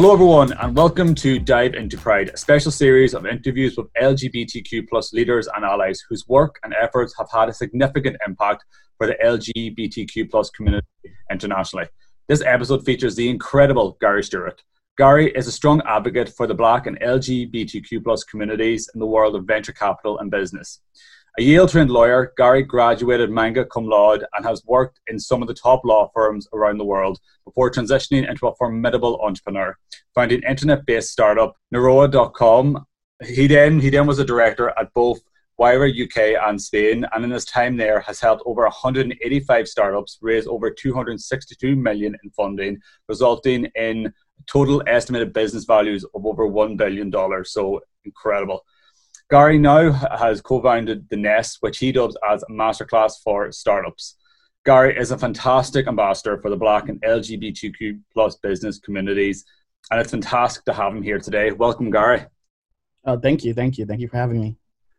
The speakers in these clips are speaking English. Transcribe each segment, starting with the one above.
Hello, everyone, and welcome to Dive into Pride, a special series of interviews with LGBTQ plus leaders and allies whose work and efforts have had a significant impact for the LGBTQ plus community internationally. This episode features the incredible Gary Stewart. Gary is a strong advocate for the Black and LGBTQ plus communities in the world of venture capital and business. A Yale trained lawyer, Gary graduated magna cum laude and has worked in some of the top law firms around the world before transitioning into a formidable entrepreneur, founding internet based startup Neroa.com. He then, he then was a director at both Wayra UK and Spain, and in his time there has helped over 185 startups raise over 262 million in funding, resulting in total estimated business values of over $1 billion. So incredible. Gary now has co-founded the Nest, which he dubs as a masterclass for startups. Gary is a fantastic ambassador for the Black and LGBTQ plus business communities, and it's fantastic to have him here today. Welcome, Gary. Oh, thank you, thank you, thank you for having me.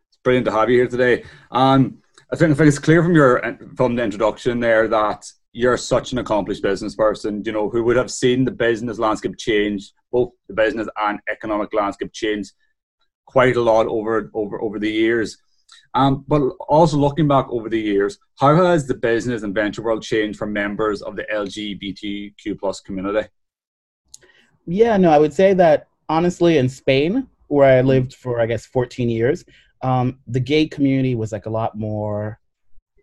It's brilliant to have you here today. Um, I think, I think it's clear from your from the introduction there that you're such an accomplished business person. You know who would have seen the business landscape change, both the business and economic landscape change quite a lot over over over the years. Um, but also looking back over the years, how has the business and venture world changed for members of the LGBTQ plus community? Yeah, no, I would say that honestly, in Spain, where I lived for I guess 14 years, um, the gay community was like a lot more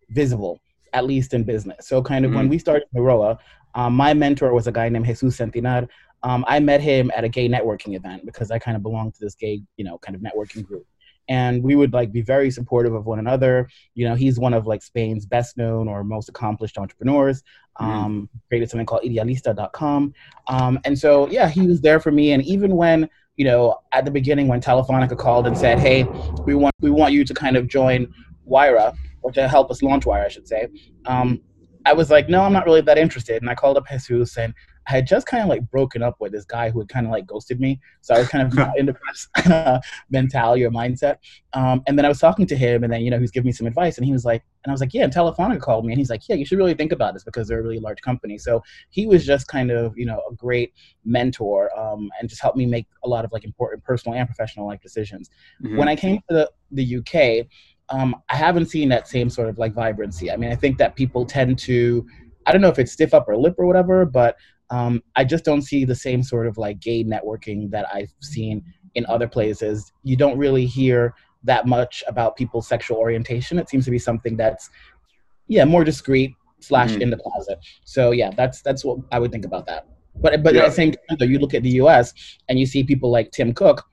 visible, at least in business. So kind of mm-hmm. when we started Neroa, um, my mentor was a guy named Jesus Encinar, um, I met him at a gay networking event because I kind of belonged to this gay, you know, kind of networking group. And we would like be very supportive of one another. You know, he's one of like Spain's best known or most accomplished entrepreneurs. Mm. Um, mm. Created something called Idealista.com. Um, and so, yeah, he was there for me. And even when you know, at the beginning when Telefonica called and said, "Hey, we want we want you to kind of join Wayra or to help us launch Wayra, I should say," um, I was like, "No, I'm not really that interested." And I called up Jesus and I had just kind of like broken up with this guy who had kind of like ghosted me. So I was kind of in the press mentality or mindset. Um, and then I was talking to him, and then you know he was giving me some advice, and he was like, and I was like, yeah. And Telefonica called me, and he's like, yeah, you should really think about this because they're a really large company. So he was just kind of you know a great mentor, um, and just helped me make a lot of like important personal and professional life decisions. Mm-hmm. When I came to the, the UK. Um, I haven't seen that same sort of like vibrancy. I mean, I think that people tend to I don't know if it's stiff upper lip or whatever, but um, I just don't see the same sort of like gay networking that I've seen in other places. You don't really hear that much about people's sexual orientation. It seems to be something that's, yeah, more discreet slash mm. in the closet. So yeah, that's that's what I would think about that. But but yeah. at the same time, though, you look at the U.S. and you see people like Tim Cook,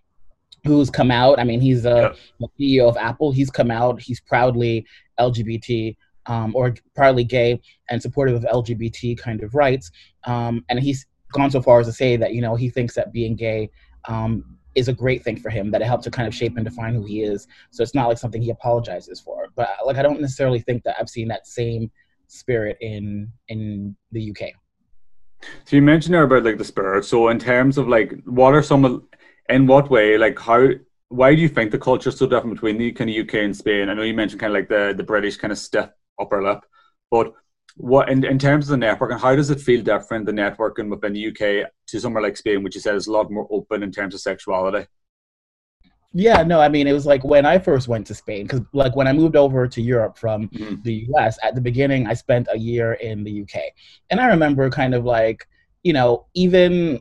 who's come out. I mean, he's a yeah. CEO of Apple. He's come out. He's proudly LGBT um, or partly gay and supportive of LGBT kind of rights. Um, and he's gone so far as to say that, you know, he thinks that being gay um, is a great thing for him, that it helped to kind of shape and define who he is. So it's not like something he apologizes for. But like, I don't necessarily think that I've seen that same spirit in in the UK. So you mentioned there about like the spirit. So in terms of like, what are some of, in what way, like how, why do you think the culture is so different between the kind of UK and Spain? I know you mentioned kind of like the the British kind of stiff upper lip. But what in, in terms of the networking, how does it feel different the networking within the UK to somewhere like Spain, which you said is a lot more open in terms of sexuality? Yeah, no, I mean, it was like when I first went to Spain, because like when I moved over to Europe from mm-hmm. the US, at the beginning, I spent a year in the UK. And I remember kind of like, you know, even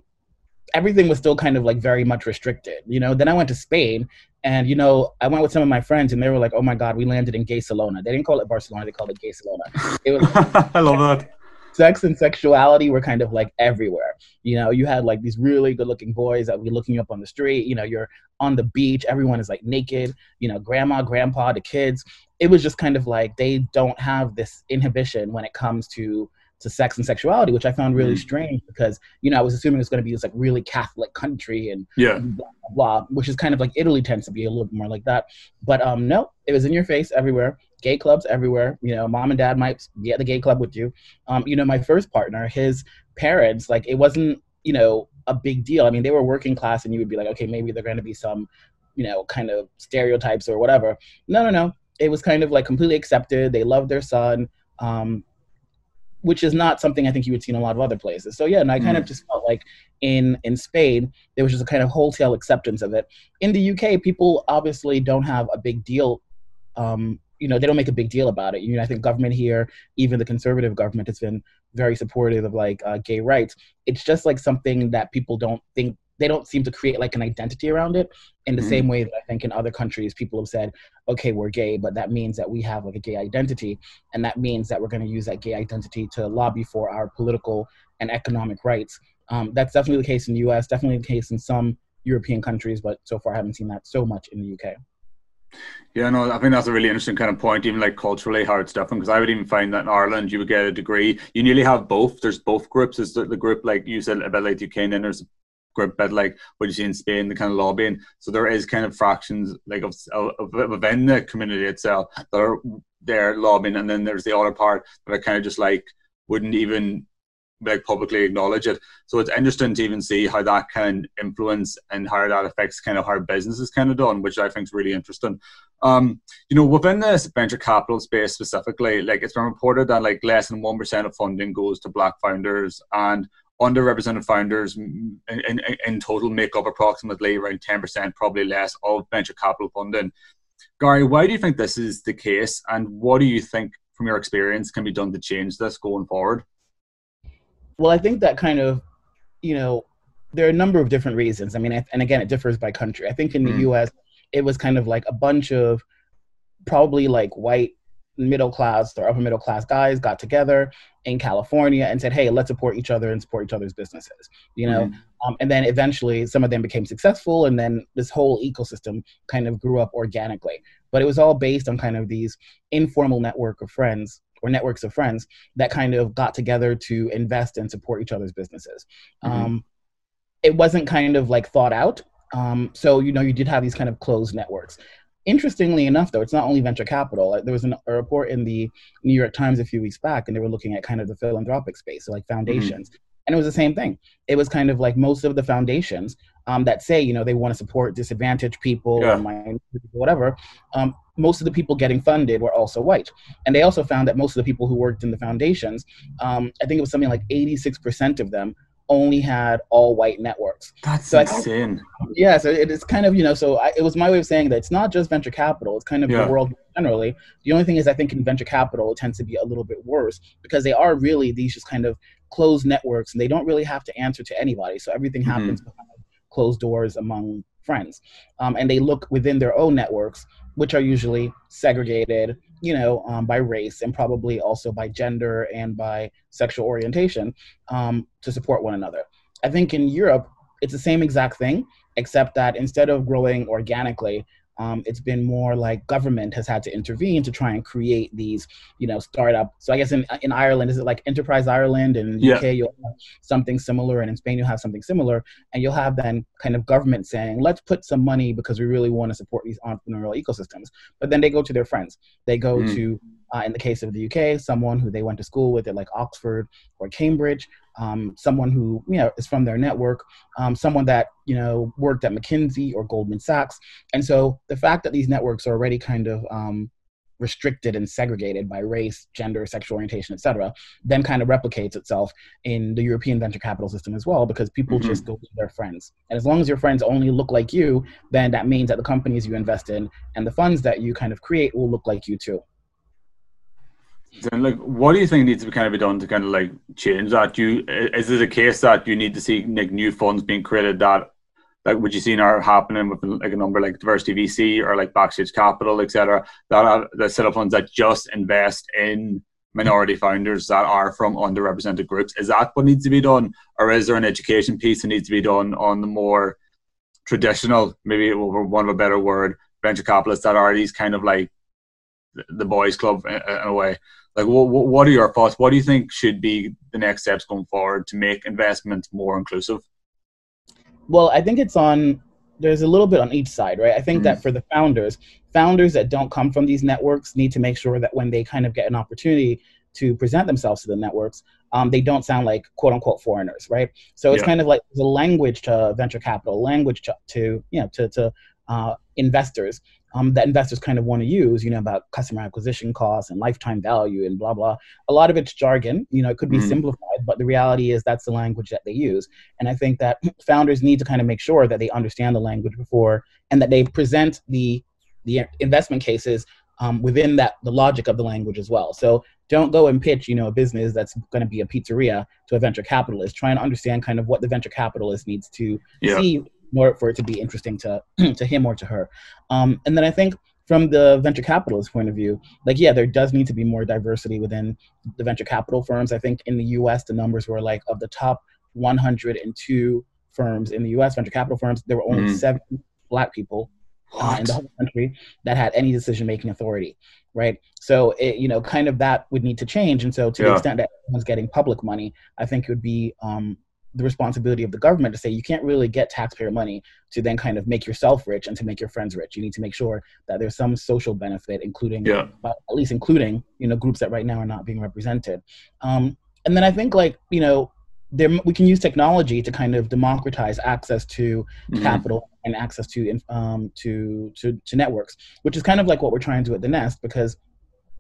everything was still kind of like very much restricted, you know. Then I went to Spain and you know, I went with some of my friends, and they were like, "Oh my God, we landed in Gay Salona." They didn't call it Barcelona; they called it Gay Salona. It was. I love that. Sex and sexuality were kind of like everywhere. You know, you had like these really good-looking boys that would be looking you up on the street. You know, you're on the beach, everyone is like naked. You know, grandma, grandpa, the kids. It was just kind of like they don't have this inhibition when it comes to to sex and sexuality, which I found really mm. strange because you know I was assuming it was going to be this like really Catholic country and yeah, blah, blah, blah, which is kind of like Italy tends to be a little bit more like that. But um, no, it was in your face everywhere. Gay clubs everywhere. You know, mom and dad might be at the gay club with you. Um, you know, my first partner, his parents, like it wasn't you know a big deal. I mean, they were working class, and you would be like, okay, maybe they're going to be some you know kind of stereotypes or whatever. No, no, no. It was kind of like completely accepted. They loved their son. Um, which is not something I think you would see in a lot of other places. So yeah, and I kind mm. of just felt like in in Spain there was just a kind of wholesale acceptance of it. In the UK, people obviously don't have a big deal. Um, you know, they don't make a big deal about it. You know, I think government here, even the conservative government, has been very supportive of like uh, gay rights. It's just like something that people don't think they don't seem to create like an identity around it in the mm-hmm. same way that I think in other countries people have said, okay, we're gay, but that means that we have like a gay identity, and that means that we're going to use that gay identity to lobby for our political and economic rights. Um, that's definitely the case in the U.S. Definitely the case in some European countries, but so far I haven't seen that so much in the UK. Yeah, no, I think that's a really interesting kind of point, even like culturally how it's different. Because I would even find that in Ireland, you would get a degree. You nearly have both. There's both groups. There's the, the group like you said about like UK, and then there's group bit like what you see in Spain, the kind of lobbying. So there is kind of fractions like of, of, within the community itself that are there lobbying, and then there's the other part that are kind of just like wouldn't even like publicly acknowledge it. So it's interesting to even see how that can influence and how that affects kind of how business is kind of done, which I think is really interesting. Um, you know, within this venture capital space specifically, like it's been reported that like less than one percent of funding goes to black founders, and underrepresented founders in, in, in total make up approximately around 10%, probably less, of venture capital funding. Gary, why do you think this is the case, and what do you think, from your experience, can be done to change this going forward? Well, I think that kind of, you know, there are a number of different reasons. I mean, and again, it differs by country. I think in the mm. US, it was kind of like a bunch of probably like white middle class or upper middle class guys got together in California and said, "Hey, let's support each other and support each other's businesses." You know, mm-hmm. um, and then eventually some of them became successful, and then this whole ecosystem kind of grew up organically. But it was all based on kind of these informal network of friends or networks of friends that kind of got together to invest and support each other's businesses. Mm-hmm. Um, it wasn't kind of like thought out. Um, so you know, you did have these kind of closed networks. Interestingly enough, though, it's not only venture capital. There was an, a report in the New York Times a few weeks back, and they were looking at kind of the philanthropic space, so like mm-hmm. foundations. Mm-hmm. And it was the same thing. It was kind of like most of the foundations um, that say, you know, they want to support disadvantaged people yeah. or whatever. Um, most of the people getting funded were also white. And they also found that most of the people who worked in the foundations, um, I think it was something like 86% of them only had all white networks. That's so insane. Yeah, so it is kind of you know. So I, it was my way of saying that it's not just venture capital; it's kind of yeah. the world generally. The only thing is, I think in venture capital it tends to be a little bit worse because they are really these just kind of closed networks, and they don't really have to answer to anybody. So everything mm-hmm. happens behind closed doors among friends, um, and they look within their own networks, which are usually segregated you know, um, by race and probably also by gender and by sexual orientation um, to support one another. I think in Europe, it's the same exact thing, except that instead of growing organically, um, it's been more like government has had to intervene to try and create these, you know, startup. So I guess in in Ireland, is it like Enterprise Ireland? And yeah. UK, you'll have something similar, and in Spain, you'll have something similar, and you'll have then kind of government saying, let's put some money because we really want to support these entrepreneurial ecosystems. But then they go to their friends. They go mm. to uh, in the case of the UK, someone who they went to school with at like Oxford or Cambridge, um, someone who you know is from their network, um, someone that you know worked at McKinsey or Goldman Sachs, and so the fact that these networks are already kind of um, restricted and segregated by race, gender, sexual orientation, etc., then kind of replicates itself in the European venture capital system as well, because people mm-hmm. just go to their friends. And as long as your friends only look like you, then that means that the companies you invest in and the funds that you kind of create will look like you too. Then, like, what do you think needs to be kind of be done to kind of like change that? Do you is it a case that you need to see like new funds being created that like would you see are happening with like a number like diversity VC or like backstage capital, etc. That are the set of funds that just invest in minority founders that are from underrepresented groups. Is that what needs to be done, or is there an education piece that needs to be done on the more traditional, maybe one of a better word, venture capitalists that are these kind of like the boys' club in a way? Like what, what are your thoughts what do you think should be the next steps going forward to make investment more inclusive well i think it's on there's a little bit on each side right i think mm-hmm. that for the founders founders that don't come from these networks need to make sure that when they kind of get an opportunity to present themselves to the networks um, they don't sound like quote unquote foreigners right so it's yeah. kind of like the language to venture capital language to, to you know to, to uh, investors um, that investors kind of want to use, you know, about customer acquisition costs and lifetime value and blah, blah. A lot of it's jargon, you know, it could be mm-hmm. simplified, but the reality is that's the language that they use. And I think that founders need to kind of make sure that they understand the language before and that they present the, the investment cases um, within that the logic of the language as well. So don't go and pitch, you know, a business that's going to be a pizzeria to a venture capitalist. Try and understand kind of what the venture capitalist needs to yeah. see in order for it to be interesting to to him or to her. Um, and then I think from the venture capitalist point of view, like yeah, there does need to be more diversity within the venture capital firms. I think in the U.S. the numbers were like of the top 102 firms in the U.S. venture capital firms, there were only mm. seven black people uh, in the whole country that had any decision making authority, right? So it, you know, kind of that would need to change. And so to yeah. the extent that everyone's getting public money, I think it would be um, the responsibility of the government to say you can't really get taxpayer money to then kind of make yourself rich and to make your friends rich. You need to make sure that there's some social benefit, including, yeah. at least including, you know, groups that right now are not being represented. Um, and then I think like, you know, there, we can use technology to kind of democratize access to mm-hmm. capital and access to, um, to, to, to networks, which is kind of like what we're trying to do at the Nest because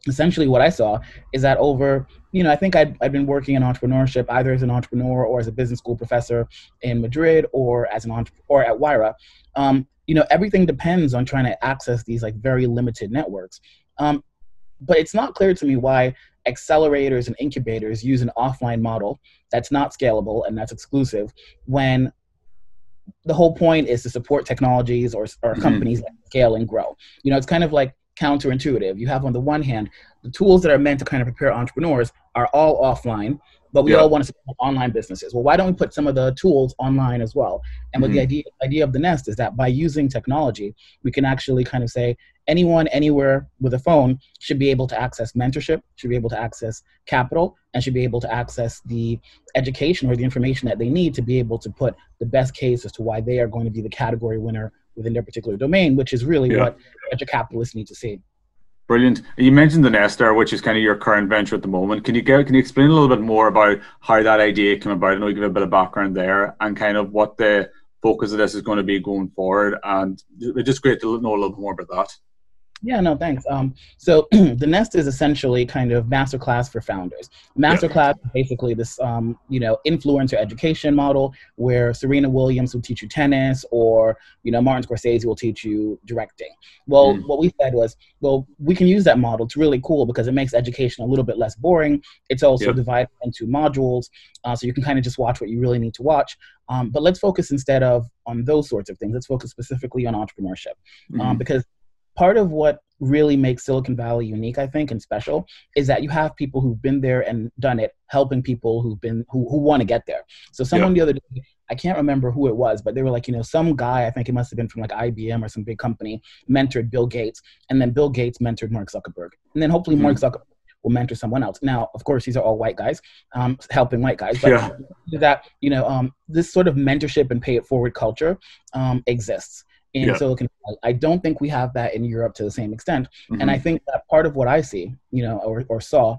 essentially what I saw is that over, you know, I think I'd, I'd been working in entrepreneurship either as an entrepreneur or as a business school professor in Madrid or as an entrepreneur or at Wayra. Um, you know, everything depends on trying to access these like very limited networks. Um, but it's not clear to me why accelerators and incubators use an offline model that's not scalable and that's exclusive when the whole point is to support technologies or, or mm-hmm. companies that scale and grow. You know, it's kind of like counterintuitive. You have on the one hand the tools that are meant to kind of prepare entrepreneurs are all offline, but we yeah. all want to support online businesses. Well, why don't we put some of the tools online as well? And mm-hmm. what the idea idea of the Nest is that by using technology, we can actually kind of say anyone anywhere with a phone should be able to access mentorship, should be able to access capital, and should be able to access the education or the information that they need to be able to put the best case as to why they are going to be the category winner within their particular domain, which is really yeah. what venture capitalists need to see. Brilliant. You mentioned the Nestar, which is kind of your current venture at the moment. Can you get, can you explain a little bit more about how that idea came about? I know you give a bit of background there and kind of what the focus of this is going to be going forward. And it's just great to know a little bit more about that. Yeah, no, thanks. Um, so the Nest is essentially kind of masterclass for founders. Masterclass yeah. basically this, um, you know, influencer education model where Serena Williams will teach you tennis, or you know, Martin Scorsese will teach you directing. Well, mm. what we said was, well, we can use that model. It's really cool because it makes education a little bit less boring. It's also divided into modules, uh, so you can kind of just watch what you really need to watch. Um, but let's focus instead of on those sorts of things. Let's focus specifically on entrepreneurship, mm. um, because part of what really makes Silicon Valley unique, I think, and special is that you have people who've been there and done it, helping people who've been who, who want to get there. So someone yeah. the other day, I can't remember who it was, but they were like, you know, some guy, I think it must have been from like IBM or some big company, mentored Bill Gates, and then Bill Gates mentored Mark Zuckerberg, and then hopefully mm-hmm. Mark Zuckerberg will mentor someone else. Now, of course, these are all white guys um, helping white guys, but yeah. that you know, um, this sort of mentorship and pay it forward culture um, exists in yeah. Silicon Valley. I don't think we have that in Europe to the same extent. Mm-hmm. And I think that part of what I see, you know, or, or saw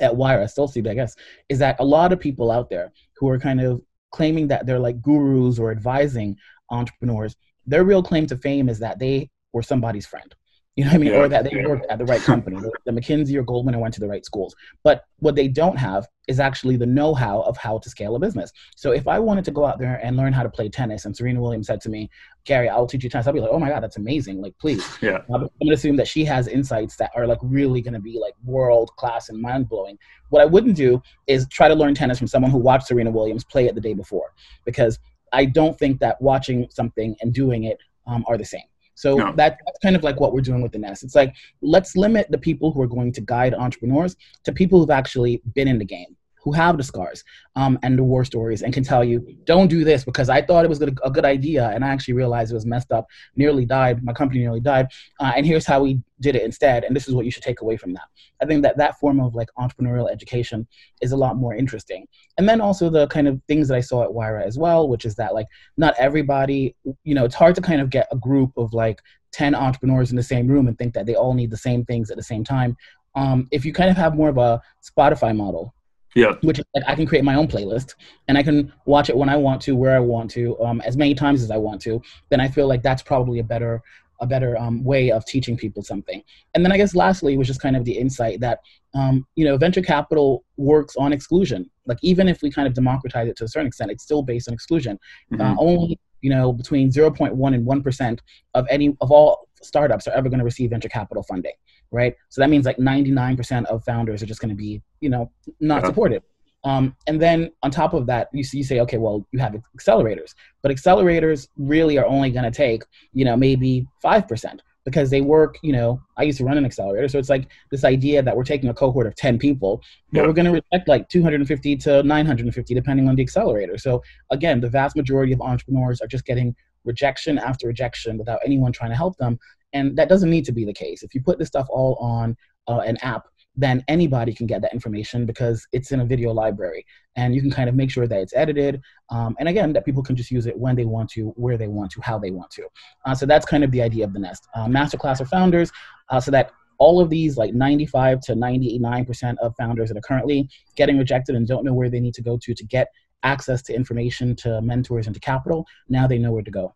at Wayra, I still see it, I guess, is that a lot of people out there who are kind of claiming that they're like gurus or advising entrepreneurs, their real claim to fame is that they were somebody's friend you know what I mean? Yeah, or that they yeah. worked at the right company, the, McKinsey or Goldman, and went to the right schools. But what they don't have is actually the know-how of how to scale a business. So if I wanted to go out there and learn how to play tennis, and Serena Williams said to me, "Gary, I'll teach you tennis," I'll be like, "Oh my god, that's amazing! Like, please." Yeah. I'm gonna assume that she has insights that are like really gonna be like world class and mind blowing. What I wouldn't do is try to learn tennis from someone who watched Serena Williams play it the day before, because I don't think that watching something and doing it um, are the same. So that, that's kind of like what we're doing with the Nest. It's like let's limit the people who are going to guide entrepreneurs to people who've actually been in the game who have the scars um, and the war stories and can tell you, don't do this because I thought it was a good idea and I actually realized it was messed up, nearly died, my company nearly died, uh, and here's how we did it instead, and this is what you should take away from that. I think that that form of like entrepreneurial education is a lot more interesting. And then also the kind of things that I saw at Wayra as well, which is that like not everybody, you know, it's hard to kind of get a group of like 10 entrepreneurs in the same room and think that they all need the same things at the same time. Um, if you kind of have more of a Spotify model, yeah. Which like I can create my own playlist and I can watch it when I want to, where I want to, um, as many times as I want to. Then I feel like that's probably a better a better um, way of teaching people something. And then I guess lastly was just kind of the insight that um, you know venture capital works on exclusion. Like even if we kind of democratize it to a certain extent, it's still based on exclusion. Mm-hmm. Uh, only you know between 0.1 and 1 percent of any of all startups are ever going to receive venture capital funding, right? So that means like 99% of founders are just going to be you know not yeah. supported. Um, and then on top of that, you, you say, okay, well, you have accelerators, but accelerators really are only going to take, you know, maybe 5% because they work, you know, I used to run an accelerator. So it's like this idea that we're taking a cohort of 10 people, but yeah. we're going to reject like 250 to 950, depending on the accelerator. So again, the vast majority of entrepreneurs are just getting rejection after rejection without anyone trying to help them. And that doesn't need to be the case. If you put this stuff all on uh, an app, then anybody can get that information because it's in a video library. And you can kind of make sure that it's edited um, and again that people can just use it when they want to where they want to how they want to. Uh, so that's kind of the idea of the nest. Uh, masterclass of founders uh, so that all of these like 95 to 99% of founders that are currently getting rejected and don't know where they need to go to to get access to information to mentors and to capital now they know where to go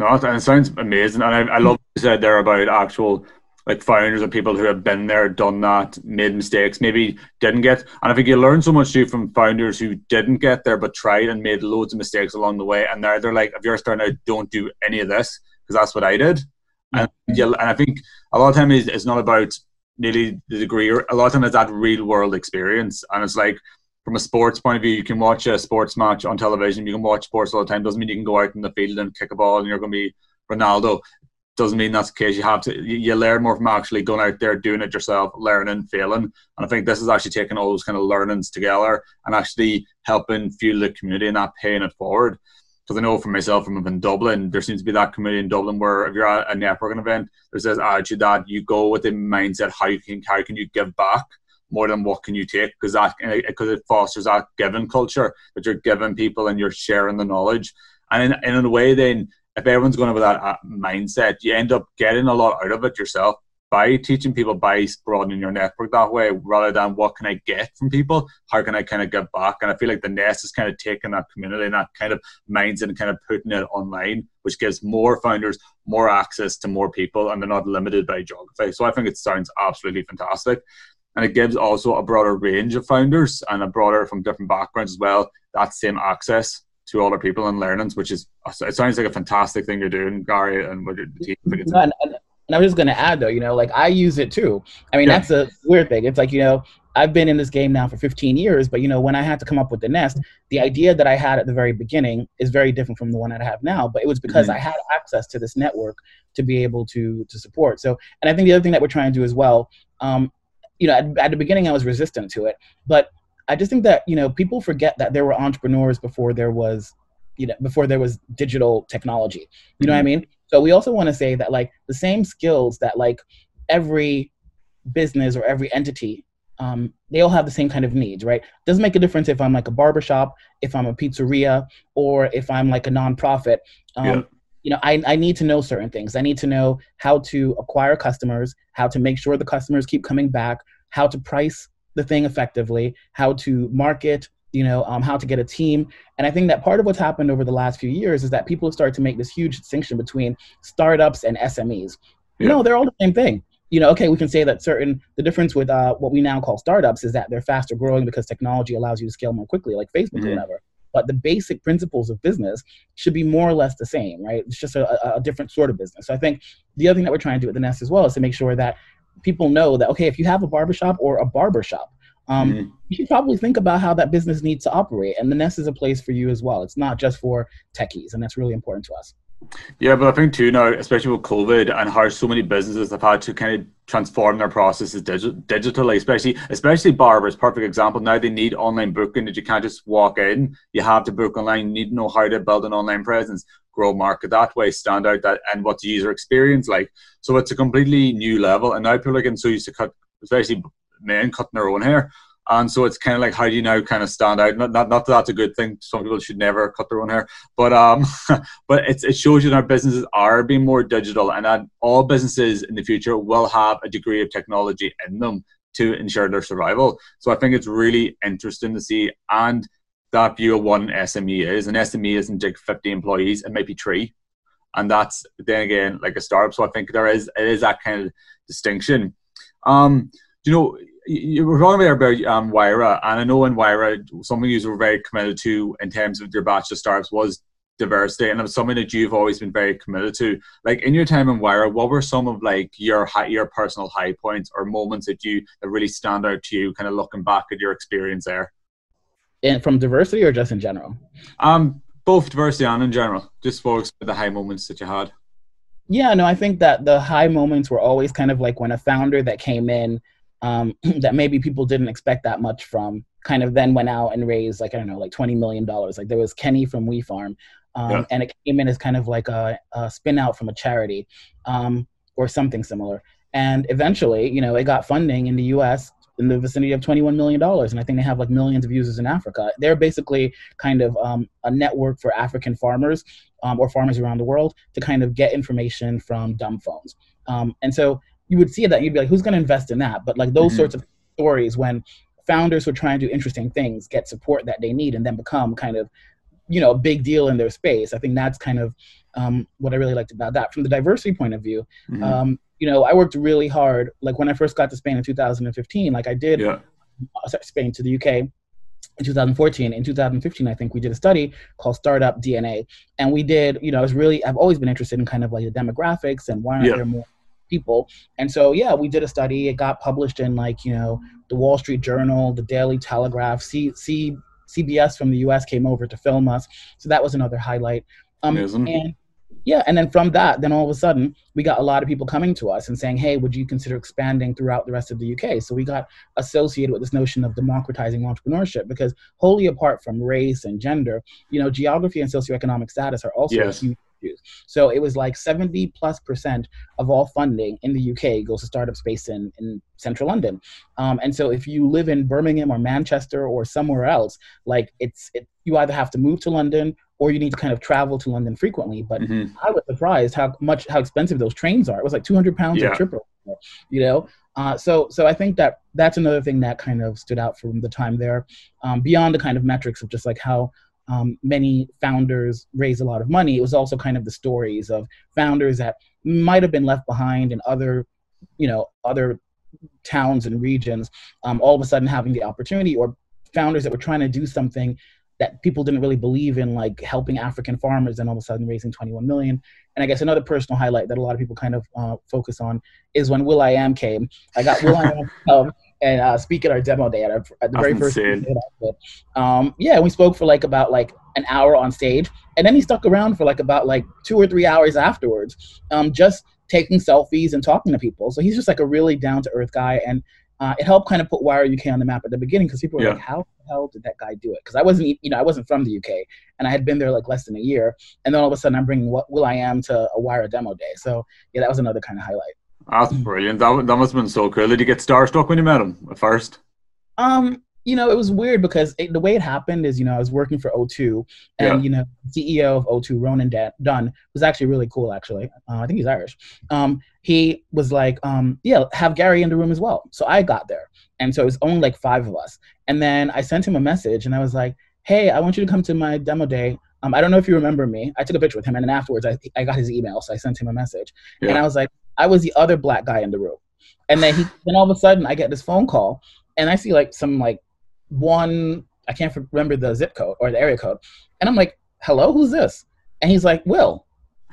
no, and it sounds amazing, and I, I love what you said there about actual like founders and people who have been there, done that, made mistakes, maybe didn't get. And I think you learn so much too from founders who didn't get there but tried and made loads of mistakes along the way. And now they're like, if you're starting out, don't do any of this because that's what I did. And mm-hmm. yeah, and I think a lot of time is it's not about nearly the degree. Or a lot of time it's that real world experience, and it's like from a sports point of view, you can watch a sports match on television. You can watch sports all the time. Doesn't mean you can go out in the field and kick a ball and you're going to be Ronaldo doesn't mean that's the case. You have to you learn more from actually going out there doing it yourself, learning, failing. And I think this is actually taking all those kind of learnings together and actually helping fuel the community and not paying it forward. Because I know for myself, from in Dublin, there seems to be that community in Dublin where if you're at a networking event, there's this attitude that you go with the mindset how you can how can you give back more than what can you take because that because it fosters that giving culture that you're giving people and you're sharing the knowledge and in, in a way then if everyone's going with that uh, mindset, you end up getting a lot out of it yourself by teaching people by broadening your network that way rather than what can I get from people? How can I kind of give back? And I feel like the Nest is kind of taking that community and that kind of mindset and kind of putting it online, which gives more founders more access to more people and they're not limited by geography. So I think it sounds absolutely fantastic. And it gives also a broader range of founders and a broader from different backgrounds as well, that same access to other people and learnings, which is it sounds like a fantastic thing you're doing, Gary, and what the team. No, and, and, and I'm just gonna add though, you know, like I use it too. I mean, yeah. that's a weird thing. It's like you know, I've been in this game now for 15 years, but you know, when I had to come up with the Nest, the idea that I had at the very beginning is very different from the one that I have now. But it was because mm-hmm. I had access to this network to be able to to support. So, and I think the other thing that we're trying to do as well, um, you know, at, at the beginning I was resistant to it, but I just think that you know people forget that there were entrepreneurs before there was you know before there was digital technology. You know mm-hmm. what I mm-hmm. mean? So we also want to say that like the same skills that like every business or every entity um, they all have the same kind of needs, right? Doesn't make a difference if I'm like a barbershop, if I'm a pizzeria, or if I'm like a nonprofit. Um, yeah. You know, I, I need to know certain things. I need to know how to acquire customers, how to make sure the customers keep coming back, how to price the thing effectively, how to market, you know, um, how to get a team. And I think that part of what's happened over the last few years is that people have started to make this huge distinction between startups and SMEs. Yeah. No, they're all the same thing. You know, okay, we can say that certain the difference with uh, what we now call startups is that they're faster growing because technology allows you to scale more quickly, like Facebook mm-hmm. or whatever. But the basic principles of business should be more or less the same, right? It's just a, a different sort of business. So I think the other thing that we're trying to do at the Nest as well is to make sure that people know that okay, if you have a barbershop or a barbershop, um, mm-hmm. you should probably think about how that business needs to operate. And the Nest is a place for you as well. It's not just for techies, and that's really important to us. Yeah, but I think too now, especially with COVID and how so many businesses have had to kind of transform their processes digi- digitally, especially especially barbers. Perfect example. Now they need online booking that you can't just walk in. You have to book online. You need to know how to build an online presence, grow market that way, stand out that, and what the user experience like. So it's a completely new level. And now people are getting so used to cut, especially men cutting their own hair. And so it's kind of like, how do you now kind of stand out? Not, not, not that that's a good thing. Some people should never cut their own hair, but um, but it's, it shows you that our businesses are being more digital, and that all businesses in the future will have a degree of technology in them to ensure their survival. So I think it's really interesting to see, and that view of what an SME is. An SME isn't just 50 employees; it might be three, and that's then again like a startup. So I think there is it is that kind of distinction. Um, you know, you were talking about um, Wayra, and I know in Wayra, something you were very committed to in terms of your batch of startups was diversity, and it's something that you've always been very committed to. Like in your time in Wayra, what were some of like your high, your personal high points or moments that you that really stand out to you, kind of looking back at your experience there? And from diversity or just in general? Um, both diversity and in general. Just focus on the high moments that you had. Yeah, no, I think that the high moments were always kind of like when a founder that came in um, that maybe people didn't expect that much from kind of then went out and raised like I don't know like twenty million dollars. Like there was Kenny from WeFarm, um, yeah. and it came in as kind of like a, a spin out from a charity um, or something similar. And eventually, you know, it got funding in the U.S. in the vicinity of twenty-one million dollars, and I think they have like millions of users in Africa. They're basically kind of um, a network for African farmers um, or farmers around the world to kind of get information from dumb phones. Um, and so you would see that you'd be like, who's going to invest in that? But like those mm-hmm. sorts of stories when founders who are trying to do interesting things get support that they need and then become kind of you know a big deal in their space i think that's kind of um, what i really liked about that from the diversity point of view mm-hmm. um, you know i worked really hard like when i first got to spain in 2015 like i did yeah. uh, spain to the uk in 2014 in 2015 i think we did a study called startup dna and we did you know i was really i've always been interested in kind of like the demographics and why aren't yeah. there more people. And so, yeah, we did a study. It got published in like, you know, the Wall Street Journal, the Daily Telegraph, C, C, CBS from the US came over to film us. So that was another highlight. Um, and yeah, and then from that, then all of a sudden, we got a lot of people coming to us and saying, hey, would you consider expanding throughout the rest of the UK? So we got associated with this notion of democratizing entrepreneurship because wholly apart from race and gender, you know, geography and socioeconomic status are also yes. huge issues. So it was like 70 plus percent of all funding in the UK goes to startup space in, in central London. Um, and so if you live in Birmingham or Manchester or somewhere else, like it's, it, you either have to move to London or you need to kind of travel to London frequently. But mm-hmm. I was surprised how much, how expensive those trains are. It was like 200 pounds yeah. a trip, you know? Uh, so, so I think that that's another thing that kind of stood out from the time there, um, beyond the kind of metrics of just like how um, many founders raise a lot of money. It was also kind of the stories of founders that might have been left behind in other, you know, other towns and regions, um, all of a sudden having the opportunity, or founders that were trying to do something that people didn't really believe in, like helping African farmers, and all of a sudden raising 21 million. And I guess another personal highlight that a lot of people kind of uh, focus on is when will.i.am came. I got will.i.am um, and uh, speak at our demo day at, our, at the very first. Um, yeah, we spoke for like about like an hour on stage, and then he stuck around for like about like two or three hours afterwards, um, just taking selfies and talking to people. So he's just like a really down to earth guy, and uh, it helped kind of put Wayra UK on the map at the beginning because people were yeah. like, "How the hell did that guy do it?" Because I wasn't, you know, I wasn't from the UK, and I had been there like less than a year, and then all of a sudden I'm bringing what will.i.am to a Wayra demo day. So yeah, that was another kind of highlight. That's brilliant. That, that must have been so cool. Did you get starstruck when you met him at first? Um, you know, it was weird because it, the way it happened is, you know, I was working for O2, and yeah. you know, CEO of O2, Ronan Dunne, was actually really cool. Actually, uh, I think he's Irish. Um, he was like, um, yeah, have Gary in the room as well. So I got there, and so it was only like five of us. And then I sent him a message, and I was like, hey, I want you to come to my demo day. Um, I don't know if you remember me. I took a picture with him, and then afterwards, I, I got his email, so I sent him a message, yeah. and I was like, I was the other black guy in the room. And then he then all of a sudden I get this phone call and I see like some like one I can't remember the zip code or the area code. And I'm like, hello, who's this? And he's like, Will.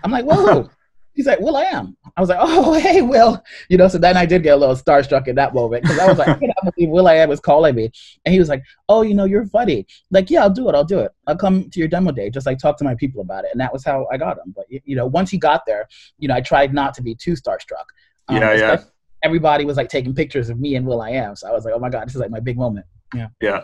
I'm like, whoa. He's like, will.i.am. I am. I was like, oh, hey, Will. You know, so then I did get a little starstruck in that moment because I was like, I can't believe will.i.am was calling me. And he was like, oh, you know, you're funny. Like, yeah, I'll do it. I'll do it. I'll come to your demo day. Just like talk to my people about it. And that was how I got him. But, you know, once he got there, you know, I tried not to be too starstruck. Um, yeah, yeah. Everybody was like taking pictures of me and will.i.am. So I was like, oh my God, this is like my big moment. Yeah. Yeah.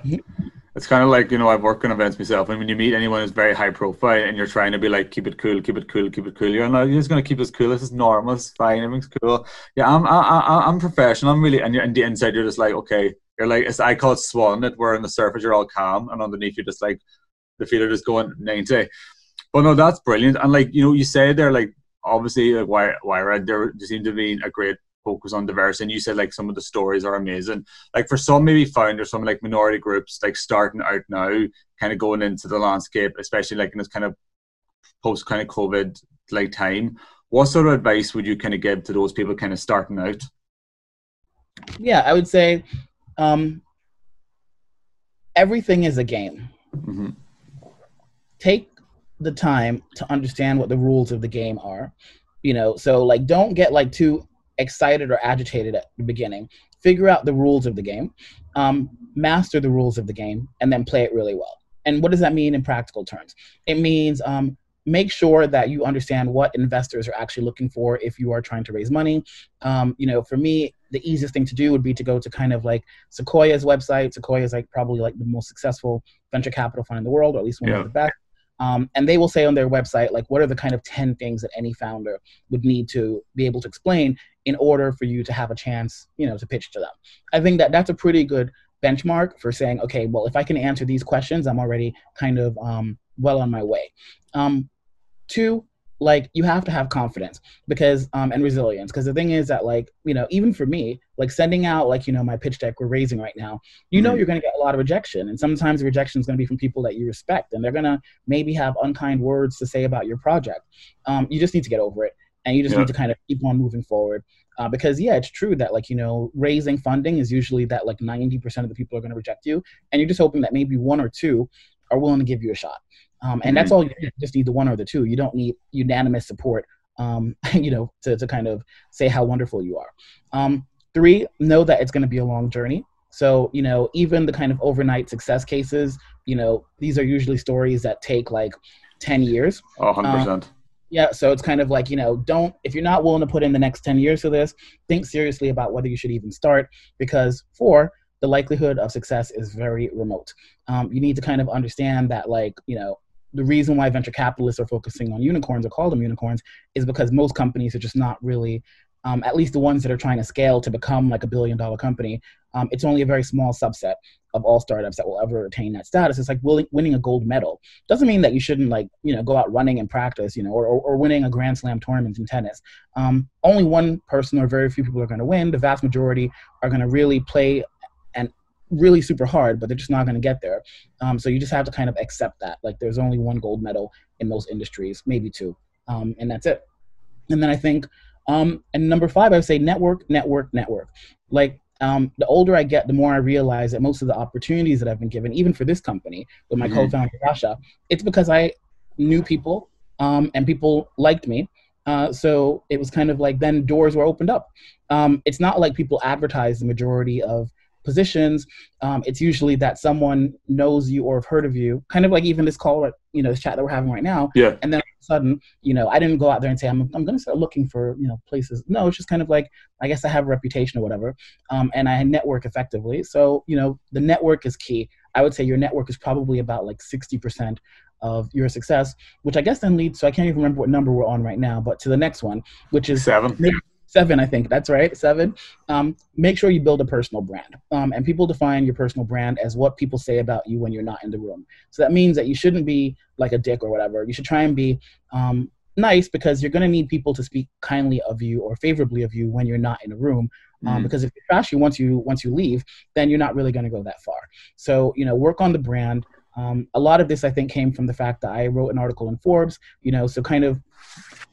It's kind of like you know I've worked on events myself, and when you meet anyone who's very high profile, and you're trying to be like keep it cool, keep it cool, keep it cool, you're like you're just gonna keep this cool. This is normal. It's fine. Everything's cool. Yeah, I'm I, I, I'm professional. I'm really and you're and the inside you're just like okay. You're like it's, I call it swan it where on the surface you're all calm and underneath you're just like the feeler just going ninety. But no, that's brilliant. And like you know, you said there like obviously like why Wayra there, there seemed to be a great focus on diversity. And you said like some of the stories are amazing. Like for some maybe founders, some like minority groups, like starting out now, kind of going into the landscape, especially like in this kind of post kind of COVID like time. What sort of advice would you kind of give to those people kind of starting out? Yeah, I would say um, everything is a game. Mm-hmm. Take the time to understand what the rules of the game are. You know, so like don't get like too excited or agitated at the beginning. Figure out the rules of the game, um, master the rules of the game, and then play it really well. And what does that mean in practical terms? It means um, make sure that you understand what investors are actually looking for if you are trying to raise money. Um, you know, for me, the easiest thing to do would be to go to kind of like Sequoia's website. Sequoia is like probably like the most successful venture capital fund in the world, or at least one yeah. of the best. Um, and they will say on their website like what are the kind of 10 things that any founder would need to be able to explain in order for you to have a chance you know to pitch to them. I think that that's a pretty good benchmark for saying okay well if i can answer these questions i'm already kind of um, well on my way. Um, two like you have to have confidence because um and resilience. Because the thing is that like you know even for me like sending out like you know my pitch deck we're raising right now you know mm-hmm. you're going to get a lot of rejection. And sometimes the rejection is going to be from people that you respect and they're going to maybe have unkind words to say about your project. Um you just need to get over it and you just yeah. need to kind of keep on moving forward uh, because yeah it's true that like you know raising funding is usually that like 90% of the people are going to reject you and you're just hoping that maybe one or two are willing to give you a shot um, and mm-hmm. that's all you, you just need the one or the two. You don't need unanimous support, um, you know, to, to kind of say how wonderful you are. Um, three, know that it's going to be a long journey. So, you know, even the kind of overnight success cases, you know, these are usually stories that take like 10 years. Oh, 100%. Yeah, so it's kind of like, you know, don't, if you're not willing to put in the next 10 years for this, think seriously about whether you should even start because, four, the likelihood of success is very remote. Um, you need to kind of understand that, like, you know, the reason why venture capitalists are focusing on unicorns or call them unicorns is because most companies are just not really um, at least the ones that are trying to scale to become like a billion dollar company um, it's only a very small subset of all startups that will ever attain that status it's like winning a gold medal doesn't mean that you shouldn't like you know go out running and practice you know or, or, or winning a grand slam tournament in tennis um, only one person or very few people are going to win the vast majority are going to really play and really super hard, but they're just not going to get there. Um, so you just have to kind of accept that. Like there's only one gold medal in most industries, maybe two, um, and that's it. And then I think, um, and number five, I would say network, network, network. Like um, the older I get, the more I realize that most of the opportunities that I've been given, even for this company with my mm-hmm. co-founder Rasha, it's because I knew people um, and people liked me. Uh, so it was kind of like then doors were opened up. Um, it's not like people advertise the majority of positions, um, it's usually that someone knows you or have heard of you. Kind of like even this call, you know, this chat that we're having right now. Yeah. And then all of a sudden, you know, I didn't go out there and say I'm I'm going to start looking for you know places. No, it's just kind of like I guess I have a reputation or whatever, um, and I network effectively. So you know, the network is key. I would say your network is probably about like sixty percent of your success, which I guess then leads so I can't even remember what number we're on right now, but to the next one, which is seven. Maybe, seven, I think that's right, seven. Um, make sure you build a personal brand. Um, and people define your personal brand as what people say about you when you're not in the room. So that means that you shouldn't be like a dick or whatever. You should try and be um, nice because you're going to need people to speak kindly of you or favorably of you when you're not in a room. Um, mm. Because if you're trashy once you once you leave, then you're not really going to go that far. So you know, work on the brand. Um, a lot of this, I think, came from the fact that I wrote an article in Forbes. You know, so kind of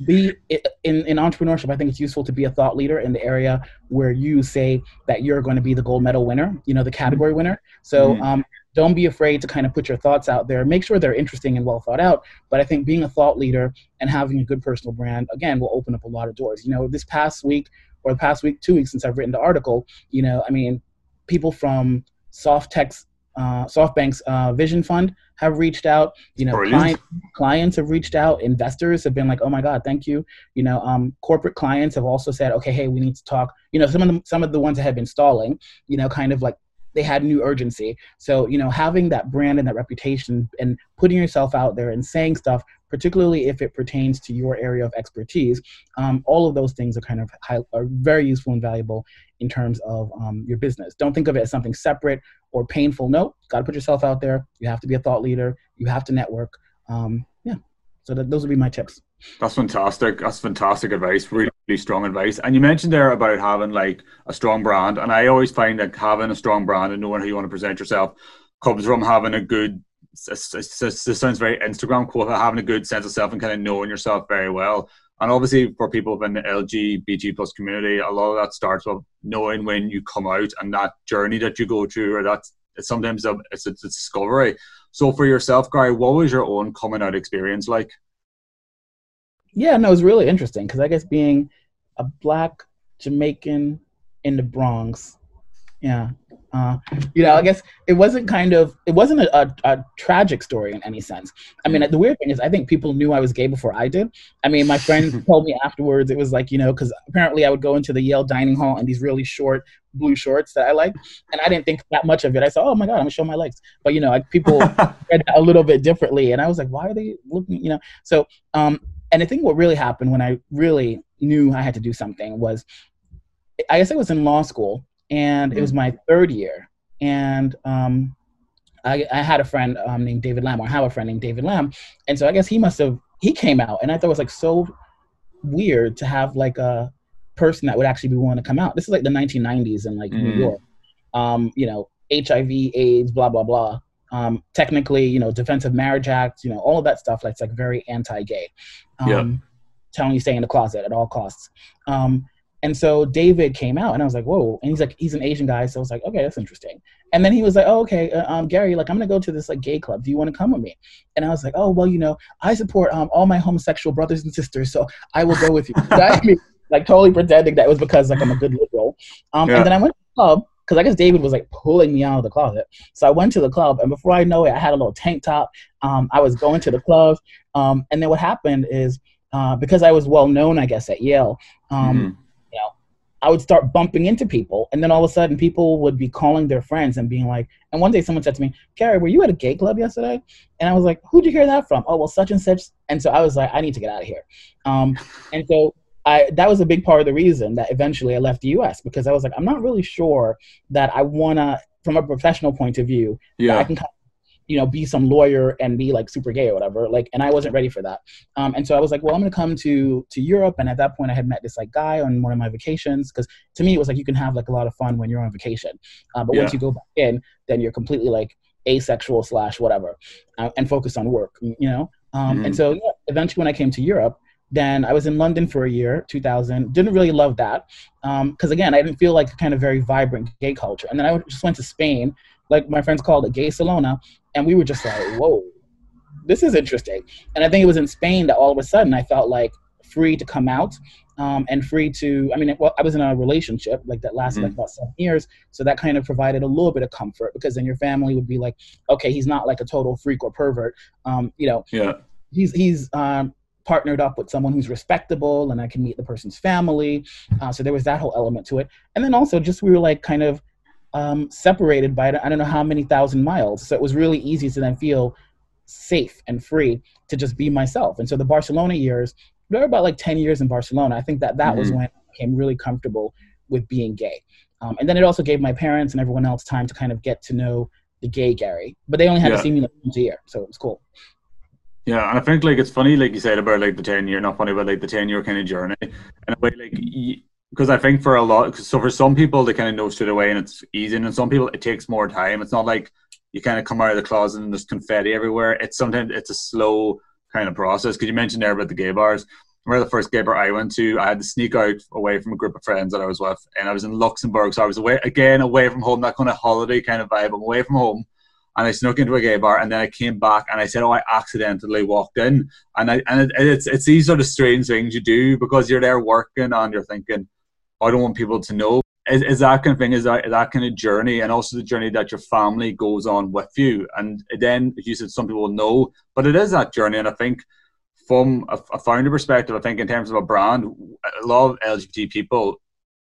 be in, in entrepreneurship i think it's useful to be a thought leader in the area where you say that you're going to be the gold medal winner you know the category winner. So mm-hmm. um, don't be afraid to kind of put your thoughts out there. Make sure they're interesting and well thought out. But i think being a thought leader and having a good personal brand again will open up a lot of doors. You know this past week or the past week two weeks since i've written the article you know i mean people from Softex uh, SoftBank's uh, Vision Fund have reached out. You know, client, clients have reached out. Investors have been like, "Oh my God, thank you." You know, um, corporate clients have also said, "Okay, hey, we need to talk." You know, some of the some of the ones that have been stalling, you know, kind of like they had new urgency. So, you know, having that brand and that reputation and putting yourself out there and saying stuff, particularly if it pertains to your area of expertise, um, all of those things are kind of high, are very useful and valuable in terms of um, your business. Don't think of it as something separate or painful. No, got to put yourself out there. You have to be a thought leader. You have to network. Um, yeah. So that, those would be my tips. That's fantastic. That's fantastic advice. Really, strong advice. And you mentioned there about having like a strong brand. And I always find that having a strong brand and knowing how you want to present yourself comes from having a good this sounds very Instagram quote, having a good sense of self and kind of knowing yourself very well. And obviously, for people in the LGBT plus community, a lot of that starts with knowing when you come out and that journey that you go through, or that it's sometimes a, it's a, discovery. So, for yourself, Gary, what was your own coming out experience like? Yeah, no, it was really interesting because I guess being a black Jamaican in the Bronx, yeah, uh, you know, I guess it wasn't kind of it wasn't a, a, a, tragic story in any sense. I mean, the weird thing is, I think people knew I was gay before I did. I mean, my friend told me afterwards it was like you know because apparently I would go into the Yale dining hall in these really short blue shorts that I like, and I didn't think that much of it. I said, oh my god, I'm gonna show my legs. But you know, like, people read a little bit differently, and I was like, why are they looking? You know, so um, and I think what really happened when I really knew I had to do something was, I guess I was in law school and it was mm-hmm. my third year. And um, I, I, had a friend um, named David Lamb, or I have a friend named David Lamb, and so I guess he must have he came out, and I thought it was like so weird to have like a person that would actually be willing to come out. This is like the 1990s in like mm. New York, um, you know, HIV, AIDS, blah blah blah. Um, technically, you know, Defense of Marriage Act, you know, all of that stuff. That's like very anti-gay. Um, yep. Telling you stay in the closet at all costs. Um, and so David came out, and I was like, "Whoa!" And he's like, "He's an Asian guy," so I was like, "Okay, that's interesting." And then he was like, "Oh, okay, uh, um, Gary, like I'm gonna go to this like gay club. Do you want to come with me?" And I was like, "Oh, well, you know, I support um all my homosexual brothers and sisters, so I will go with you." I mean, like totally pretending that it was because like I'm a good liberal. Um, yeah. and then I went to the club because I guess David was like pulling me out of the closet. So I went to the club, and before I know it, I had a little tank top. Um, I was going to the club, um, and then what happened is uh, because I was well known, I guess, at Yale. Um, mm-hmm I would start bumping into people, and then all of a sudden, people would be calling their friends and being like, and one day someone said to me, Gary, were you at a gay club yesterday? And I was like, who'd you hear that from? Oh, well, such and such. And so I was like, I need to get out of here. Um, and so I, that was a big part of the reason that eventually I left the US because I was like, I'm not really sure that I want to, from a professional point of view, yeah. I can you know, be some lawyer and be like super gay or whatever. Like, and I wasn't ready for that. Um, and so I was like, well, I'm gonna come to to Europe. And at that point, I had met this like guy on one of my vacations because to me it was like you can have like a lot of fun when you're on vacation, uh, but yeah. once you go back in, then you're completely like asexual slash whatever, uh, and focus on work. You know. Um, mm-hmm. And so yeah, eventually, when I came to Europe, then I was in London for a year, 2000. Didn't really love that because um, again, I didn't feel like a kind of very vibrant gay culture. And then I just went to Spain, like my friends called it, Gay Salona, and we were just like, whoa, this is interesting. And I think it was in Spain that all of a sudden I felt like free to come out um, and free to. I mean, well, I was in a relationship like that lasted mm. like about seven years, so that kind of provided a little bit of comfort because then your family would be like, okay, he's not like a total freak or pervert. Um, you know, yeah, he's he's um, partnered up with someone who's respectable and I can meet the person's family. Uh, so there was that whole element to it. And then also just we were like kind of um, separated by I don't know how many thousand miles. So it was really easy to then feel safe and free to just be myself. And so the Barcelona years, there were about like 10 years in Barcelona. I think that that mm-hmm. was when I became really comfortable with being gay. Um, and then it also gave my parents and everyone else time to kind of get to know the gay Gary, but they only had yeah. to see me like once a year, so it was cool. Yeah, and I think like it's funny, like you said about like the ten year, not funny, but like the ten year kind of journey. And way, like because I think for a lot, so for some people they kind of know straight away and it's easy, and some people it takes more time. It's not like you kind of come out of the closet and there's confetti everywhere. It's sometimes it's a slow kind of process. Because you mentioned there about the gay bars. remember the first gay bar I went to, I had to sneak out away from a group of friends that I was with, and I was in Luxembourg, so I was away again, away from home, that kind of holiday kind of vibe. I'm away from home, and I snuck into a gay bar, and then I came back, and I said, "Oh, I accidentally walked in," and I and it, it's it's these sort of strange things you do because you're there working and you're thinking I don't want people to know. Is, is that kind of thing? Is that that kind of journey, and also the journey that your family goes on with you? And then, you said, some people know, but it is that journey. And I think, from a, a founder perspective, I think in terms of a brand, a lot of LGBT people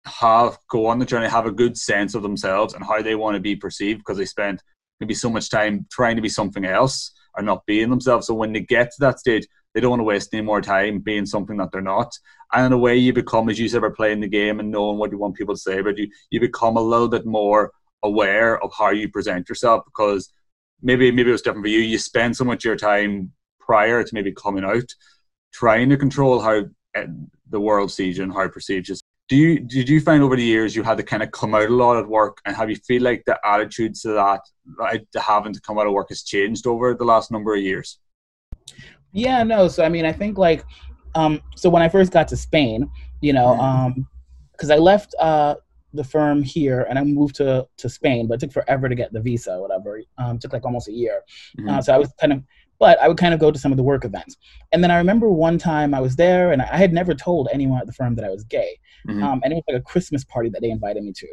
have go on the journey, have a good sense of themselves and how they want to be perceived because they spent maybe so much time trying to be something else or not being themselves. So when they get to that stage, they don't want to waste any more time being something that they're not. And in a way, you become, as you said, by playing the game and knowing what you want people to say but you, you become a little bit more aware of how you present yourself because maybe maybe it was different for you. You spend so much of your time prior to maybe coming out trying to control how eh, the world sees you and how it perceives you. Do you did you find over the years you had to kind of come out a lot at work, and have you feel like the attitude to that, like, having to come out of work, has changed over the last number of years? Yeah, no. So I mean, I think like, um, so when I first got to Spain, you know, mm-hmm. um, because I left uh the firm here and I moved to to Spain, but it took forever to get the visa, or whatever. Um, took like almost a year. Mm-hmm. Uh, so I was kind of, but I would kind of go to some of the work events. And then I remember one time I was there and I had never told anyone at the firm that I was gay. Mm-hmm. Um, and it was like a Christmas party that they invited me to.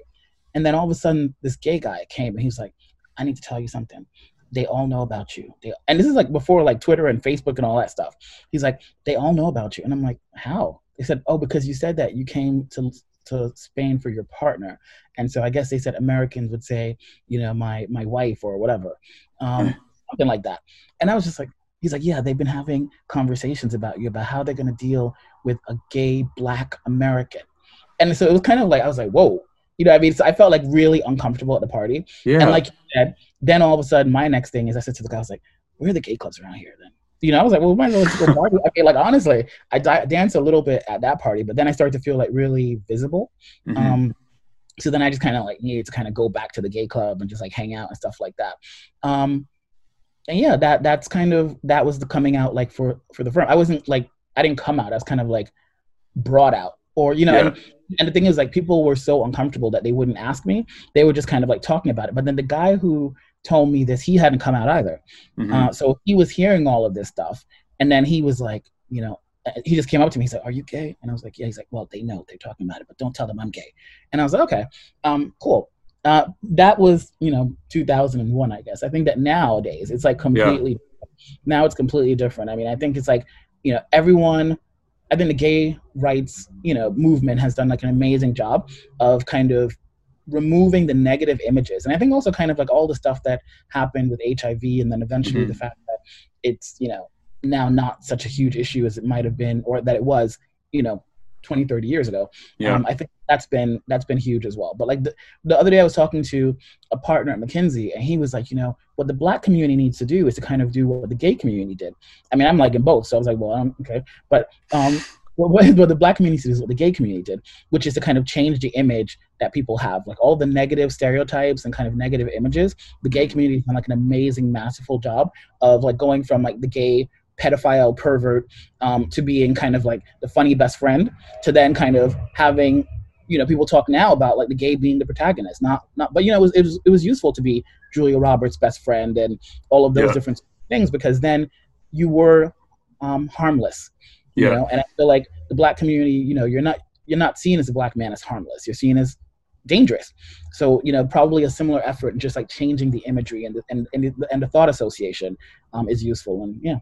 And then all of a sudden, this gay guy came and he was like, "I need to tell you something." they all know about you. They, and this is like before like Twitter and Facebook and all that stuff. He's like, they all know about you. And I'm like, how? They said, oh, because you said that you came to to Spain for your partner. And so I guess they said Americans would say, you know, my my wife or whatever, um, something like that. And I was just like, he's like, yeah, they've been having conversations about you about how they're gonna deal with a gay black American. And so it was kind of like I was like, whoa, you know, I mean, so I felt like really uncomfortable at the party. Yeah. And like you said, then all of a sudden, my next thing is I said to the guy, I was like, where are the gay clubs around here then? you know, I was like, well, we might as well go party. I mean, like honestly, I di- danced a little bit at that party, but then I started to feel like really visible. Mm-hmm. Um, so then I just kind of like needed to kind of go back to the gay club and just like hang out and stuff like that. Um, and yeah, that that's kind of that was the coming out like for for the firm. I wasn't like I didn't come out. I was kind of like brought out, or you know. Yeah. And, and the thing is, like, people were so uncomfortable that they wouldn't ask me. They were just kind of like talking about it. But then the guy who told me this. He hadn't come out either. Mm-hmm. Uh, so he was hearing all of this stuff. And then he was like, you know, he just came up to me. He's like, "Are you gay?" And I was like, "Yeah." He's like, "Well, they know they're talking about it, but don't tell them I'm gay." And I was like, "Okay, um, cool." Uh, that was you know 2001, I guess. I think that nowadays it's like completely. Yeah. Now it's completely different. I mean, I think it's like you know everyone. I think the gay rights you know movement has done like an amazing job of kind of removing the negative images and i think also kind of like all the stuff that happened with hiv and then eventually mm-hmm. the fact that it's you know now not such a huge issue as it might have been or that it was you know 20 30 years ago. Yeah. Um, i think that's been that's been huge as well. But like the, the other day i was talking to a partner at mckinsey and he was like you know what the black community needs to do is to kind of do what the gay community did. I mean i'm like in both so i was like well I'm, okay. But um what, what the black community did is what the gay community did, which is to kind of change the image that people have, like all the negative stereotypes and kind of negative images. The gay community has done like an amazing, masterful job of like going from like the gay pedophile pervert um, to being kind of like the funny best friend to then kind of having you know people talk now about like the gay being the protagonist not not but you know it was it was, it was useful to be julia roberts best friend and all of those yeah. different things because then you were um, harmless you yeah. know and i feel like the black community you know you're not you're not seen as a black man as harmless you're seen as dangerous so you know probably a similar effort in just like changing the imagery and the, and, and, the, and the thought association um, is useful and yeah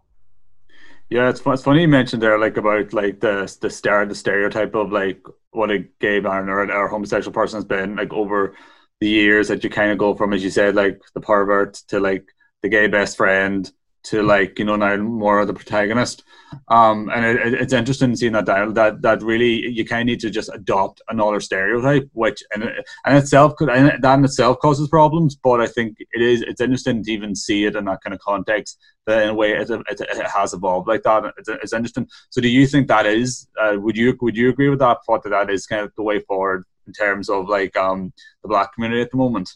yeah, it's, it's funny you mentioned there, like about like the the star the stereotype of like what a gay man or, or homosexual person has been like over the years that you kind of go from, as you said, like the pervert to like the gay best friend to like you know now more of the protagonist. Um and it, it's interesting seeing that dial that that really you kind of need to just adopt another stereotype which and, and itself could and that in itself causes problems but i think it is it's interesting to even see it in that kind of context that in a way it, it, it has evolved like that. It's, it's interesting. So do you think that is uh, would you would you agree with that? Thought that that is kind of the way forward in terms of like um the black community at the moment?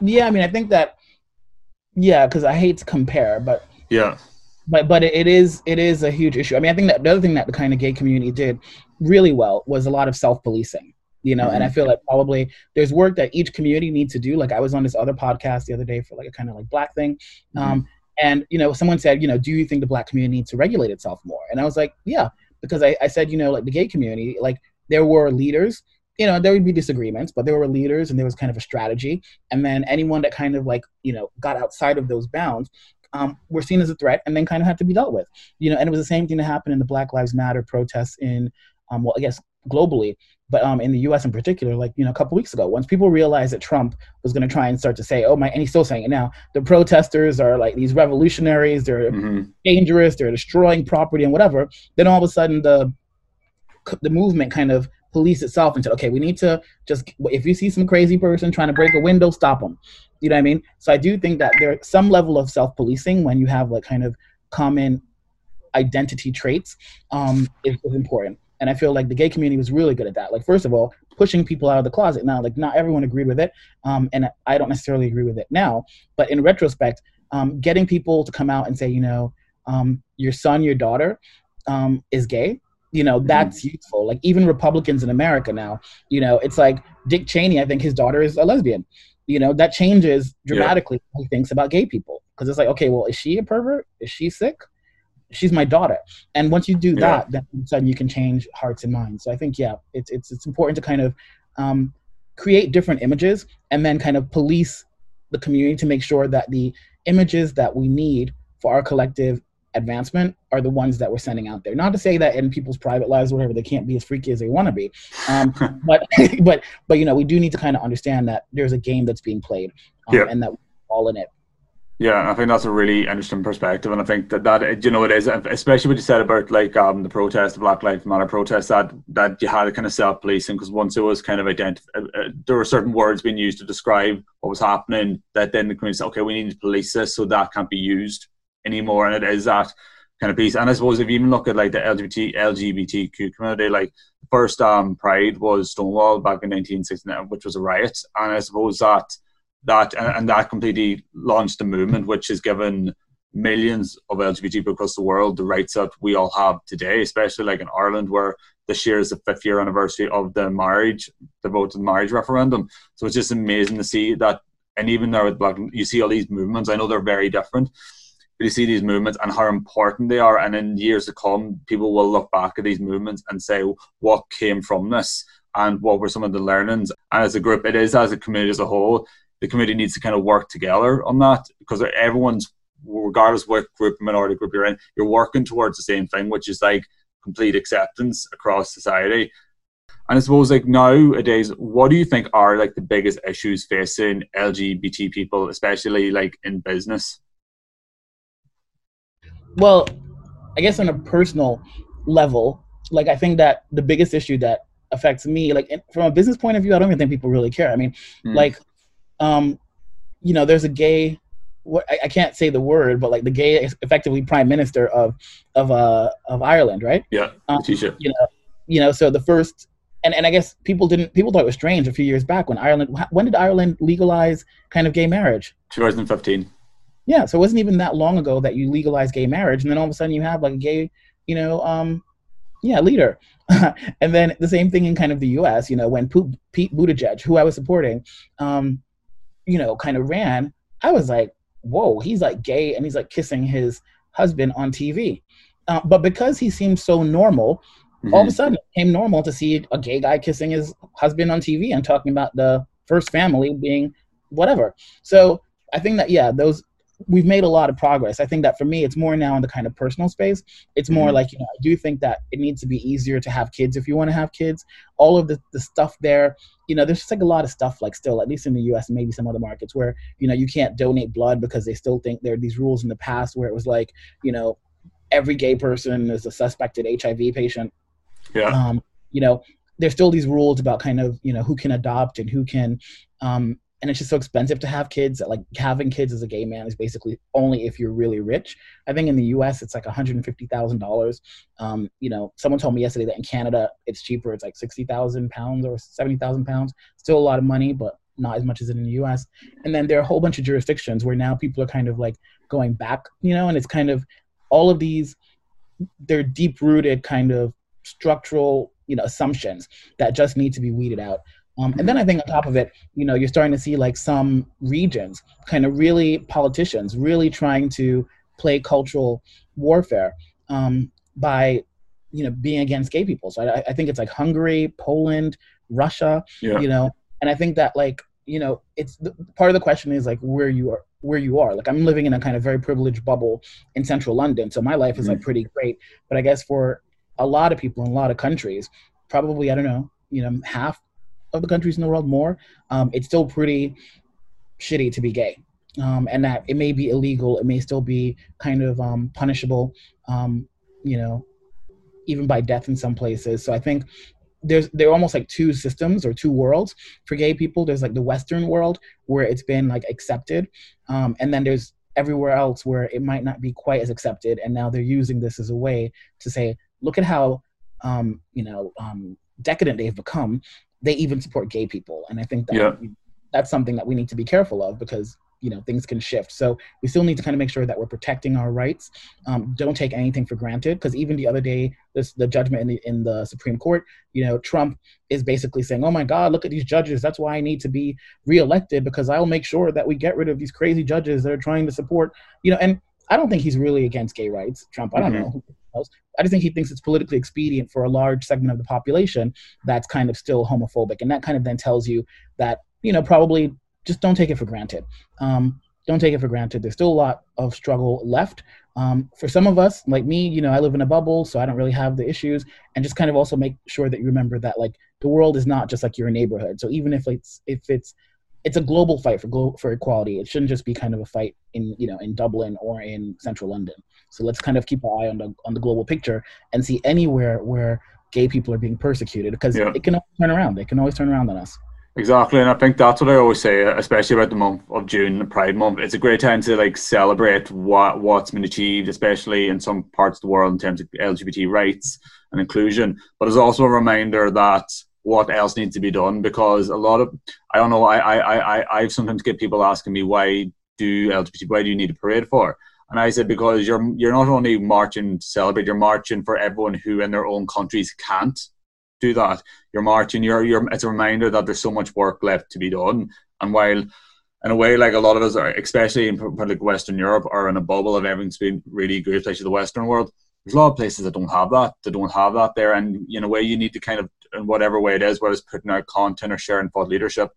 Yeah i mean i think that yeah, because I hate to compare, but yeah, but but it is it is a huge issue. I mean, I think that the other thing that the kind of gay community did really well was a lot of self policing. You know, mm-hmm. and I mm-hmm. feel like probably there's work that each community needs to do. Like I was on this other podcast the other day for like a kind of like black thing. Mm-hmm. Um, and you know, someone said, you know, do you think the black community needs to regulate itself more? And I was like, yeah, because I, I said, you know, like the gay community, like there were leaders you know, there would be disagreements, but there were leaders and there was kind of a strategy. And then anyone that kind of like, you know, got outside of those bounds um, were seen as a threat and then kind of had to be dealt with. You know, and it was the same thing that happened in the Black Lives Matter protests in, um, well, I guess globally, but um, in the U.S. in particular, like you know, a couple weeks ago, once people realized that Trump was going to try and start to say, "Oh my," and he's still saying it now, the protesters are like these revolutionaries, they're mm-hmm. dangerous, they're destroying property and whatever. Then all of a sudden, the the movement kind of police itself and said, okay, we need to just, if you see some crazy person trying to break a window, stop them. You know what I mean? So I do think that there's some level of self policing when you have like kind of common identity traits um, is, is important. And I feel like the gay community was really good at that. Like, first of all, pushing people out of the closet. Now, like, not everyone agreed with it, um, and I don't necessarily agree with it now. But in retrospect, um, getting people to come out and say, you know, um, your son, your daughter um, is gay. You know, mm-hmm. that's mm-hmm. useful. Like, even Republicans in America now, you know, it's like Dick Cheney, I think his daughter is a lesbian. You know, that changes dramatically yeah. how he thinks about gay people. Because it's like, okay, well, is she a pervert? Is she sick? she's my daughter. And once you do yeah. that, then all of a sudden you can change hearts and minds. So I think yeah, it's it's it's important to kind of um, create different images and then kind of police the community to make sure that the images that we need for our collective advancement are the ones that we're sending out there. Not to say that in people's private lives, whatever, they can't be as freaky as they want to be, um, but but but you know, we do need to kind of understand that there's a game that's being played, um, yeah. and that we're all in it. Yeah, I think that's a really interesting perspective, and I think that that you know it is, especially what you said about like um the protest, the Black Lives Matter protest, that that you had a kind of self policing because once it was kind of identified, uh, uh, there were certain words being used to describe what was happening. That then the community said, okay, we need to police this, so that can't be used anymore, and it is that kind of piece. And I suppose if you even look at like the LGBT LGBTQ community, like the first um Pride was Stonewall back in 1969, which was a riot, and I suppose that that and, and that completely launched a movement which has given millions of LGBT people across the world the rights that we all have today, especially like in Ireland, where this year is the fifth year anniversary of the marriage, the vote to the marriage referendum. So it's just amazing to see that, and even there with Black, you see all these movements. I know they're very different, you see these movements and how important they are. And in years to come, people will look back at these movements and say, what came from this? And what were some of the learnings? And as a group, it is as a community as a whole, the committee needs to kind of work together on that because everyone's regardless what group minority group you're in you're working towards the same thing which is like complete acceptance across society and i suppose like nowadays what do you think are like the biggest issues facing lgbt people especially like in business well i guess on a personal level like i think that the biggest issue that affects me like from a business point of view i don't even think people really care i mean mm. like um, you know, there's a gay. What I, I, can't say the word, but like the gay, effectively prime minister of of uh of Ireland, right? Yeah, um, You know, you know. So the first, and and I guess people didn't people thought it was strange a few years back when Ireland. When did Ireland legalize kind of gay marriage? 2015. Yeah, so it wasn't even that long ago that you legalized gay marriage, and then all of a sudden you have like a gay, you know, um, yeah, leader. and then the same thing in kind of the U.S. You know, when Pete Buttigieg, who I was supporting, um, you know, kind of ran, I was like, whoa, he's like gay and he's like kissing his husband on TV. Uh, but because he seemed so normal, mm-hmm. all of a mm-hmm. sudden it became normal to see a gay guy kissing his husband on TV and talking about the first family being whatever. So I think that yeah, those we've made a lot of progress. I think that for me, it's more now in the kind of personal space. It's more mm-hmm. like, you know, I do think that it needs to be easier to have kids if you want to have kids. All of the, the stuff there, you know, there's just like a lot of stuff, like still, at least in the US and maybe some other markets, where, you know, you can't donate blood because they still think there are these rules in the past where it was like, you know, every gay person is a suspected HIV patient. Yeah. Um, you know, there's still these rules about kind of, you know, who can adopt and who can um, and it's just so expensive to have kids like having kids as a gay man is basically only if you're really rich. I think in the us it's like $150000 um, you know someone told me yesterday that in canada it's cheaper it's like 60000 pounds or 70000 pounds. Still a lot of money but not as much as in the us and then there are a whole bunch of jurisdictions where now people are kind of like going back you know and it's kind of all of these they're deep rooted kind of structural you know assumptions that just need to be weeded out um, and then I think on top of it, you know, you're starting to see like some regions, kind of really politicians, really trying to play cultural warfare um, by, you know, being against gay people. So I, I think it's like Hungary, Poland, Russia, yeah. you know, and I think that like, you know, it's the, part of the question is like where you are, where you are. Like I'm living in a kind of very privileged bubble in central London, so my life is like mm-hmm. pretty great. But I guess for a lot of people in a lot of countries, probably I don't know, you know, half of the countries in the world more, um, it's still pretty shitty to be gay. Um, and that it may be illegal, it may still be kind of um, punishable, um, you know, even by death in some places. So I think there's there are almost like two systems or two worlds for gay people. There's like the Western world where it's been like accepted, um, and then there's everywhere else where it might not be quite as accepted. And now they're using this as a way to say, look at how um, you know decadent they've become, they even support gay people, and I think that Yeah. that's something that we need to be careful of because you know things can shift. So we still need to kind of make sure that we're protecting our rights. Um, don't take anything for granted because even the other day, this the judgment in the in the Supreme Court, you know, Trump is basically saying, "Oh my God, look at these judges. That's why I need to be reelected because I'll make sure that we get rid of these crazy judges that are trying to support." You know, and I don't think he's really against gay rights. Trump, I don't Mhm. know. Knows? I just think he thinks it's politically expedient for a large segment of the population that's kind of still homophobic, and that kind of then tells you that you know probably just don't take it for granted. Um, don't take it for granted. There's still a lot of struggle left. Um, for some of us, like me, you know, I live in a bubble, so I don't really have the issues. And just kind of also make sure that you remember that like the world is not just like your neighborhood. So even if it's if it's it's a global fight for glo- for equality, it shouldn't just be kind of a fight in you know in Dublin or in central London. So let's kind of keep our eye on the on the global picture and see anywhere where gay people are being persecuted because Yeah. it can always turn around. They can always turn around on us. Exactly, and I think that's what I always say, uh, especially about the month of June, the Pride Month. It's a great time to like celebrate what what's been achieved, especially in some parts of the world in terms of LGBT rights and inclusion. But it's also a reminder that what else needs to be done because a lot of I don't know, I I I I sometimes get people asking me why do LGBT why do you need a parade for? And I said because you're you're not only marching to celebrate, you're marching for everyone who in their own countries can't do that. You're marching. You're you're. It's a reminder that there's so much work left to be done. And while, in a way, like a lot of us are, especially in like Western Europe, are in a bubble of everything's been really good, especially the Western world. There's a lot of places that don't have that. That don't have that there, and in a way, you need to kind of, in whatever way it is, whether it's putting out content or sharing thought leadership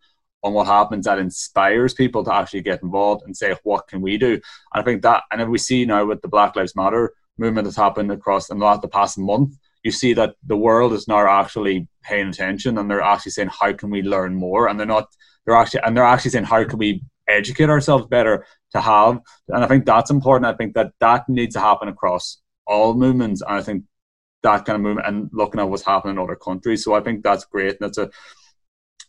on what happens that inspires people to actually get involved and say, what can we do? And I think that, and we see now with the Black Lives Matter movement that's happened across in the past month, you see that the world is now actually paying attention and they're actually saying how can we learn more? And they're not they're actually and they're actually saying how can we educate ourselves better to have? And i think that's important. I think that that needs to happen across all movements. And i think that kind of movement and looking at what's happening in other countries so i think that's great and that's a,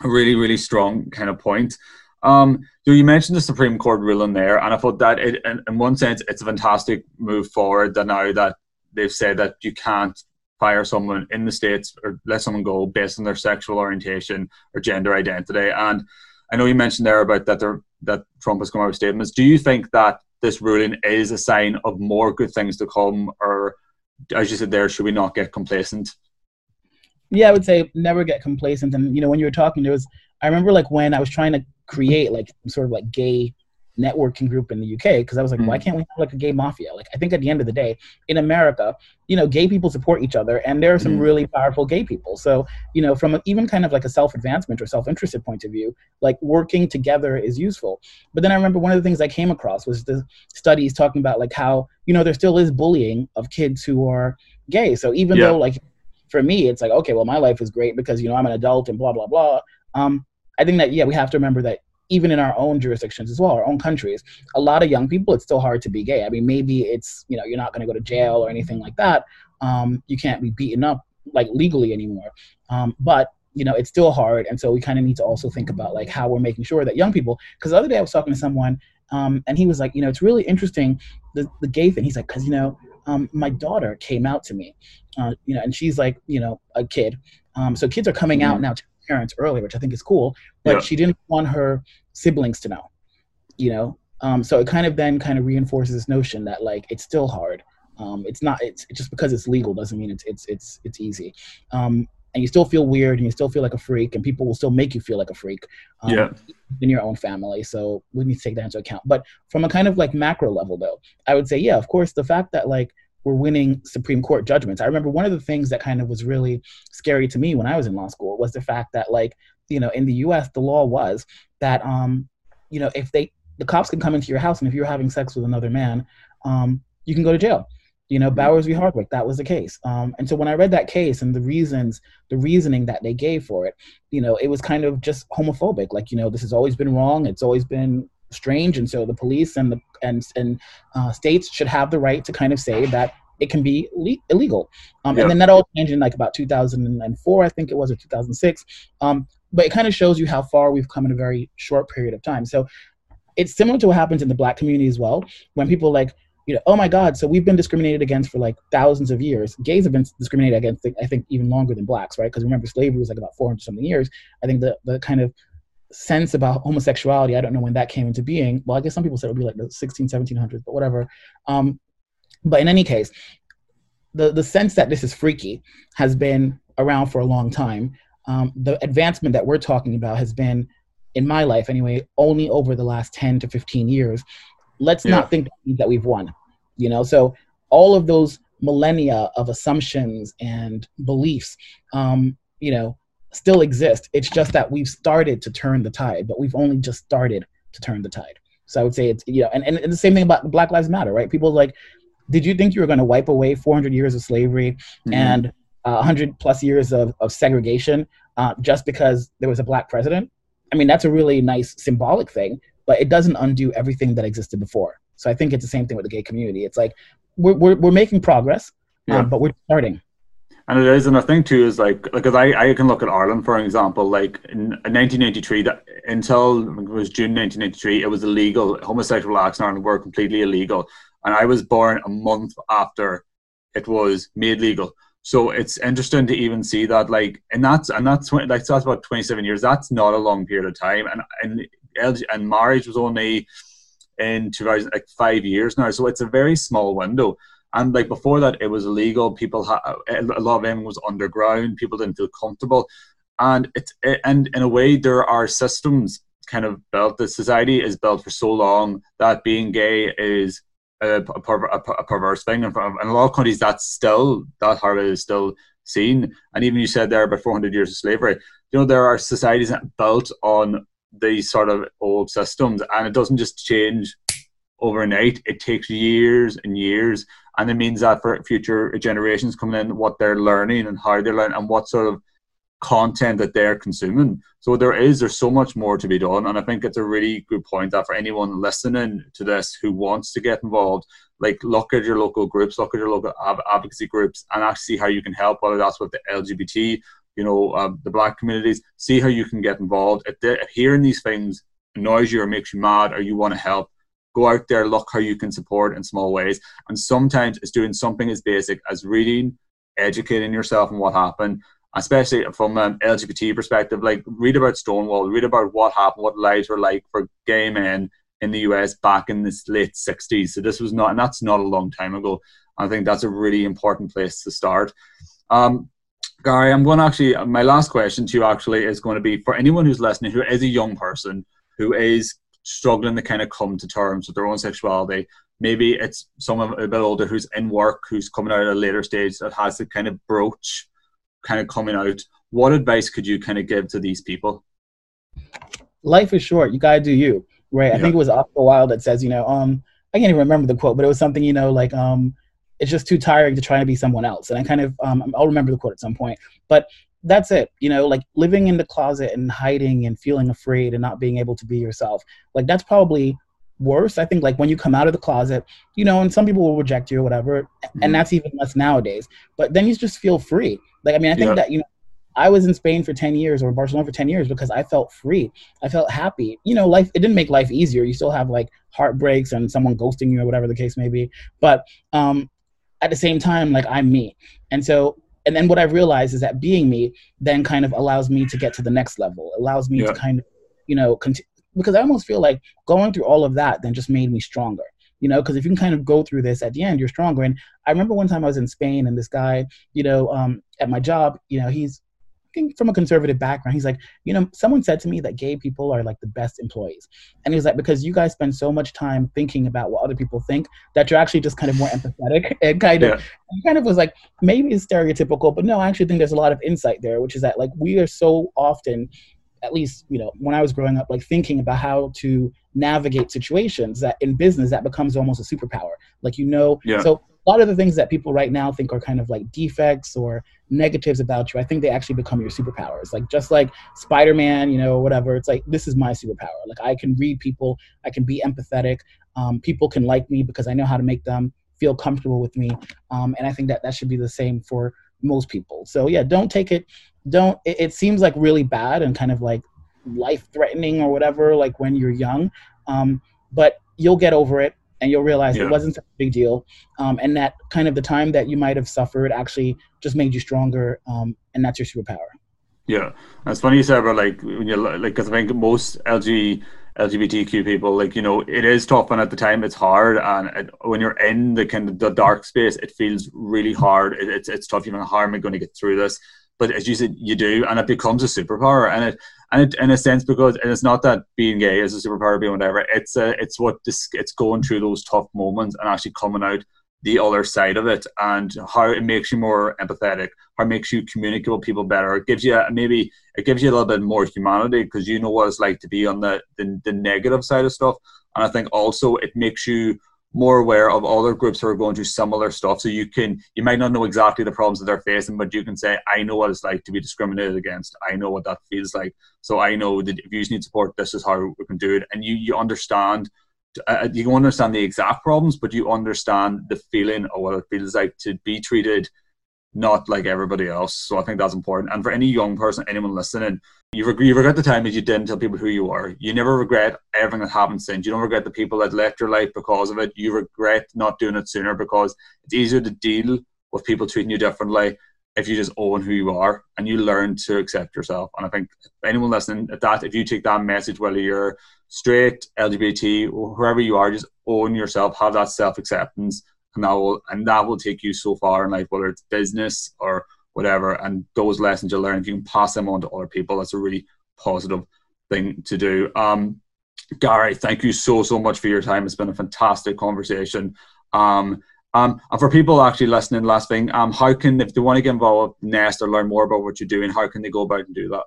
really really strong kind of point um, so you mentioned the Supreme Court ruling there, and I thought that it, in, in one sense it's a fantastic move forward. That now that they've said that you can't fire someone in the states or let someone go based on their sexual orientation or gender identity. And I know you mentioned there about that there, that Trump has come out with statements. Do you think that this ruling is a sign of more good things to come, or as you said there, should we not get complacent? Yeah, I would say never get complacent. And you know, when you were talking, there was I remember like when I was trying to create like sort of like gay networking group in the UK because I was like, Mm. why can't we have like a gay mafia? Like, I think at the end of the day, in America, you know, gay people support each other, and there are some Mm. really powerful gay people. So, you know, from a, even kind of like a self advancement or self interested point of view, like working together is useful. But then I remember one of the things I came across was the studies talking about like how you know there still is bullying of kids who are gay. So even Yeah. though like for me, it's like okay, well, my life is great because you know I'm an adult and blah blah blah. Um, I think that yeah, we have to remember that even in our own jurisdictions as well, our own countries, a lot of young people, it's still hard to be gay. I mean, maybe it's you know you're not going to go to jail or anything like that. Um, you can't be beaten up like legally anymore. Um, but you know it's still hard, and so we kind of need to also think about like how we're making sure that young people. Because the other day I was talking to someone, um, and he was like, you know, it's really interesting the the gay thing. He's like, because you know, um, my daughter came out to me, uh, you know, and she's like, you know, a kid. Um, so kids are coming out Mhm. now to parents early, which I think is cool. But Yeah. she didn't want her siblings to know, you know. Um, so it kind of then kind of reinforces this notion that like it's still hard. Um, it's not. It's just because it's legal doesn't mean it's it's it's it's easy. Um, and you still feel weird and you still feel like a freak, and people will still make you feel like a freak. Um, Yeah. In your own family, so we need to take that into account. But from a kind of like macro level, though, I would say, yeah, of course, the fact that like we're winning Supreme Court judgments. I remember one of the things that kind of was really scary to me when I was in law school was the fact that like you know in the U.S. the law was that um you know if they the cops can come into your house and if you're having sex with another man um you can go to jail. You know, Mhm. Bowers v. Hardwick, that was the case. Um, and so when I read that case and the reasons, the reasoning that they gave for it, you know, it was kind of just homophobic. Like, you know, this has always been wrong. It's always been strange, and so the police and the and and uh, states should have the right to kind of say that it can be le- illegal. Um, Yeah. And then that all changed in like about 2004, I think it was, or 2006. Um, but it kind of shows you how far we've come in a very short period of time. So it's similar to what happens in the black community as well, when people like you know, oh my God, so we've been discriminated against for like thousands of years. Gays have been discriminated against, I think, even longer than blacks, right? Because remember, slavery was like about 400 something years. I think the, the kind of sense about homosexuality, I don't know when that came into being. Well, I guess some people said it would be like the 16, 1700s, but whatever. Um, but in any case, the, the sense that this is freaky has been around for a long time. Um, the advancement that we're talking about has been, in my life anyway, only over the last 10 to 15 years. Let's yeah. not think that we've won, you know? So all of those millennia of assumptions and beliefs, um, you know, still exist. It's just that we've started to turn the tide, but we've only just started to turn the tide. So I would say it's, you know, and, and, and the same thing about Black Lives Matter, right? People like, did you think you were going to wipe away 400 years of slavery mm-hmm. and uh, 100 plus years of, of segregation uh, just because there was a black president? I mean, that's a really nice symbolic thing, but it doesn't undo everything that existed before. So I think it's the same thing with the gay community. It's like we're, we're, we're making progress, um, yeah. um, but we're starting. And it is, and I think too is like because I, I can look at Ireland for example, like in 1983, that until it was June 1983, it was illegal. Homosexual acts in Ireland were completely illegal and I was born a month after it was made legal. So it's interesting to even see that, like, and that's and that's like that's about twenty seven years. That's not a long period of time, and and and marriage was only in two thousand like five years now. So it's a very small window. And like before that, it was illegal. People had a lot of them was underground. People didn't feel comfortable, and it's it, and in a way, there are systems kind of built. The society is built for so long that being gay is a, a, a, perverse thing. And in a lot of countries, that's still that horror is still seen. And even you said there about 400 years of slavery. You know, there are societies built on these sort of old systems, and it doesn't just change overnight. It takes years and years, and it means that for future generations coming in, what they're learning and how they're learning, and what sort of content that they're consuming. So there is there's so much more to be done, and I think it's a really good point that for anyone listening to this who wants to get involved, like look at your local groups, look at your local advocacy groups, and actually see how you can help. Whether that's with the LGBT, you know, uh, the Black communities, see how you can get involved. If, if hearing these things annoys you or makes you mad, or you want to help, go out there, look how you can support in small ways. And sometimes it's doing something as basic as reading, educating yourself on what happened especially from an LGBT perspective, like read about Stonewall, read about what happened, what lives were like for gay men in the US back in the late 60s. So this was not, and that's not a long time ago. I think that's a really important place to start. Um, Gary, I'm going to actually, my last question to you actually is going to be for anyone who's listening who is a young person who is struggling to kind of come to terms with their own sexuality. Maybe it's someone a bit older who's in work, who's coming out at a later stage that has the kind of broach kind of coming out, what advice could you kind of give to these people? Life is short. You gotta do you, right? Yeah. I think it was Oscar Wilde that says, you know, um, I can't even remember the quote, but it was something, you know, like, um, it's just too tiring to try to be someone else. And I kind of, um, I'll remember the quote at some point, but that's it. You know, like living in the closet and hiding and feeling afraid and not being able to be yourself. Like that's probably worse. I think like when you come out of the closet, you know, and some people will reject you or whatever, mm-hmm. and that's even less nowadays. But then you just feel free. Like I mean, I think yeah. that you know, I was in Spain for ten years or Barcelona for ten years because I felt free. I felt happy. You know, life it didn't make life easier. You still have like heartbreaks and someone ghosting you or whatever the case may be. But um, at the same time, like I'm me, and so. And then what I realized is that being me then kind of allows me to get to the next level. Allows me yeah. to kind of, you know, because I almost feel like going through all of that then just made me stronger you know because if you can kind of go through this at the end you're stronger and i remember one time i was in spain and this guy you know um, at my job you know he's from a conservative background he's like you know someone said to me that gay people are like the best employees and he was like because you guys spend so much time thinking about what other people think that you're actually just kind of more empathetic and kind of yeah. kind of was like maybe it's stereotypical but no i actually think there's a lot of insight there which is that like we are so often at least you know when i was growing up like thinking about how to navigate situations that in business that becomes almost a superpower like you know yeah. so a lot of the things that people right now think are kind of like defects or negatives about you i think they actually become your superpowers. Like just like spider-man you know whatever it's like this is my superpower. Like i can read people i can be empathetic um, people can like me because i know how to make them feel comfortable with me um, and i think that that should be the same for most people. So yeah don't take it don't it, it seems like really bad and kind of like life threatening or whatever like when you're young um, but you'll get over it and you'll realize yeah. it wasn't such a big deal, um, and that kind of the time that you might have suffered actually just made you stronger, um, and that's your superpower. Yeah, it's funny you said about like when you like because I think most LG LGBTQ people, like you know, it is tough, and at the time it's hard. And it, when you're in the kind of the dark space, it feels really hard. It, it's it's tough. You know, how am I going to get through this? But as you said, you do, and it becomes a superpower. And it and it in a sense because and it's not that being gay is a superpower, being whatever. It's a, it's what this it's going through those tough moments and actually coming out the other side of it and how it makes you more empathetic, how it makes you communicate with people better. It gives you maybe it gives you a little bit more humanity because you know what it's like to be on the, the, the negative side of stuff. And I think also it makes you more aware of other groups who are going through similar stuff. So you can you might not know exactly the problems that they're facing, but you can say, I know what it's like to be discriminated against. I know what that feels like. So I know that if you need support, this is how we can do it. And you you understand uh, you understand the exact problems, but you understand the feeling of what it feels like to be treated not like everybody else. So I think that's important. And for any young person, anyone listening, you regret, you regret the time that you didn't tell people who you are. You never regret everything that happened since. You don't regret the people that left your life because of it. You regret not doing it sooner because it's easier to deal with people treating you differently if you just own who you are and you learn to accept yourself. And I think anyone listening at that, if you take that message, whether you're straight, LGBT, or whoever you are, just own yourself, have that self acceptance, and that will and that will take you so far in life, whether it's business or whatever. And those lessons you learn, if you can pass them on to other people, that's a really positive thing to do. Um, Gary, thank you so so much for your time. It's been a fantastic conversation. Um, um, and for people actually listening, last thing, um, how can if they want to get involved with Nest or learn more about what you're doing, how can they go about and do that?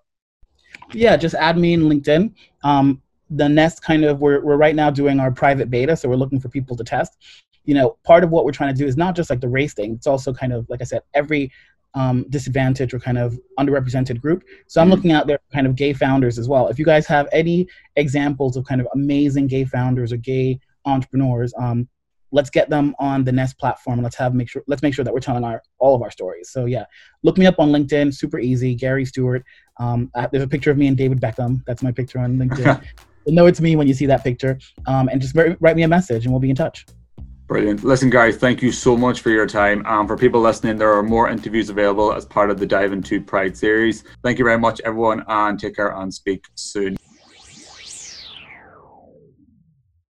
Yeah, just add me in LinkedIn. Um, the Nest kind of we're we're right now doing our private beta, so we're looking for people to test. You know, part of what we're trying to do is not just like the race thing; it's also kind of like I said, every um, disadvantaged or kind of underrepresented group. So I'm mm-hmm. looking out there kind of gay founders as well. If you guys have any examples of kind of amazing gay founders or gay entrepreneurs, um, let's get them on the Nest platform and let's have make sure let's make sure that we're telling our all of our stories. So yeah, look me up on LinkedIn, super easy, Gary Stewart. Um, I, there's a picture of me and David Beckham. That's my picture on LinkedIn. You'll know it's me when you see that picture. Um, and just write me a message and we'll be in touch. Brilliant. Listen, guys, thank you so much for your time. Um, for people listening, there are more interviews available as part of the Dive into Pride series. Thank you very much, everyone, and take care and speak soon.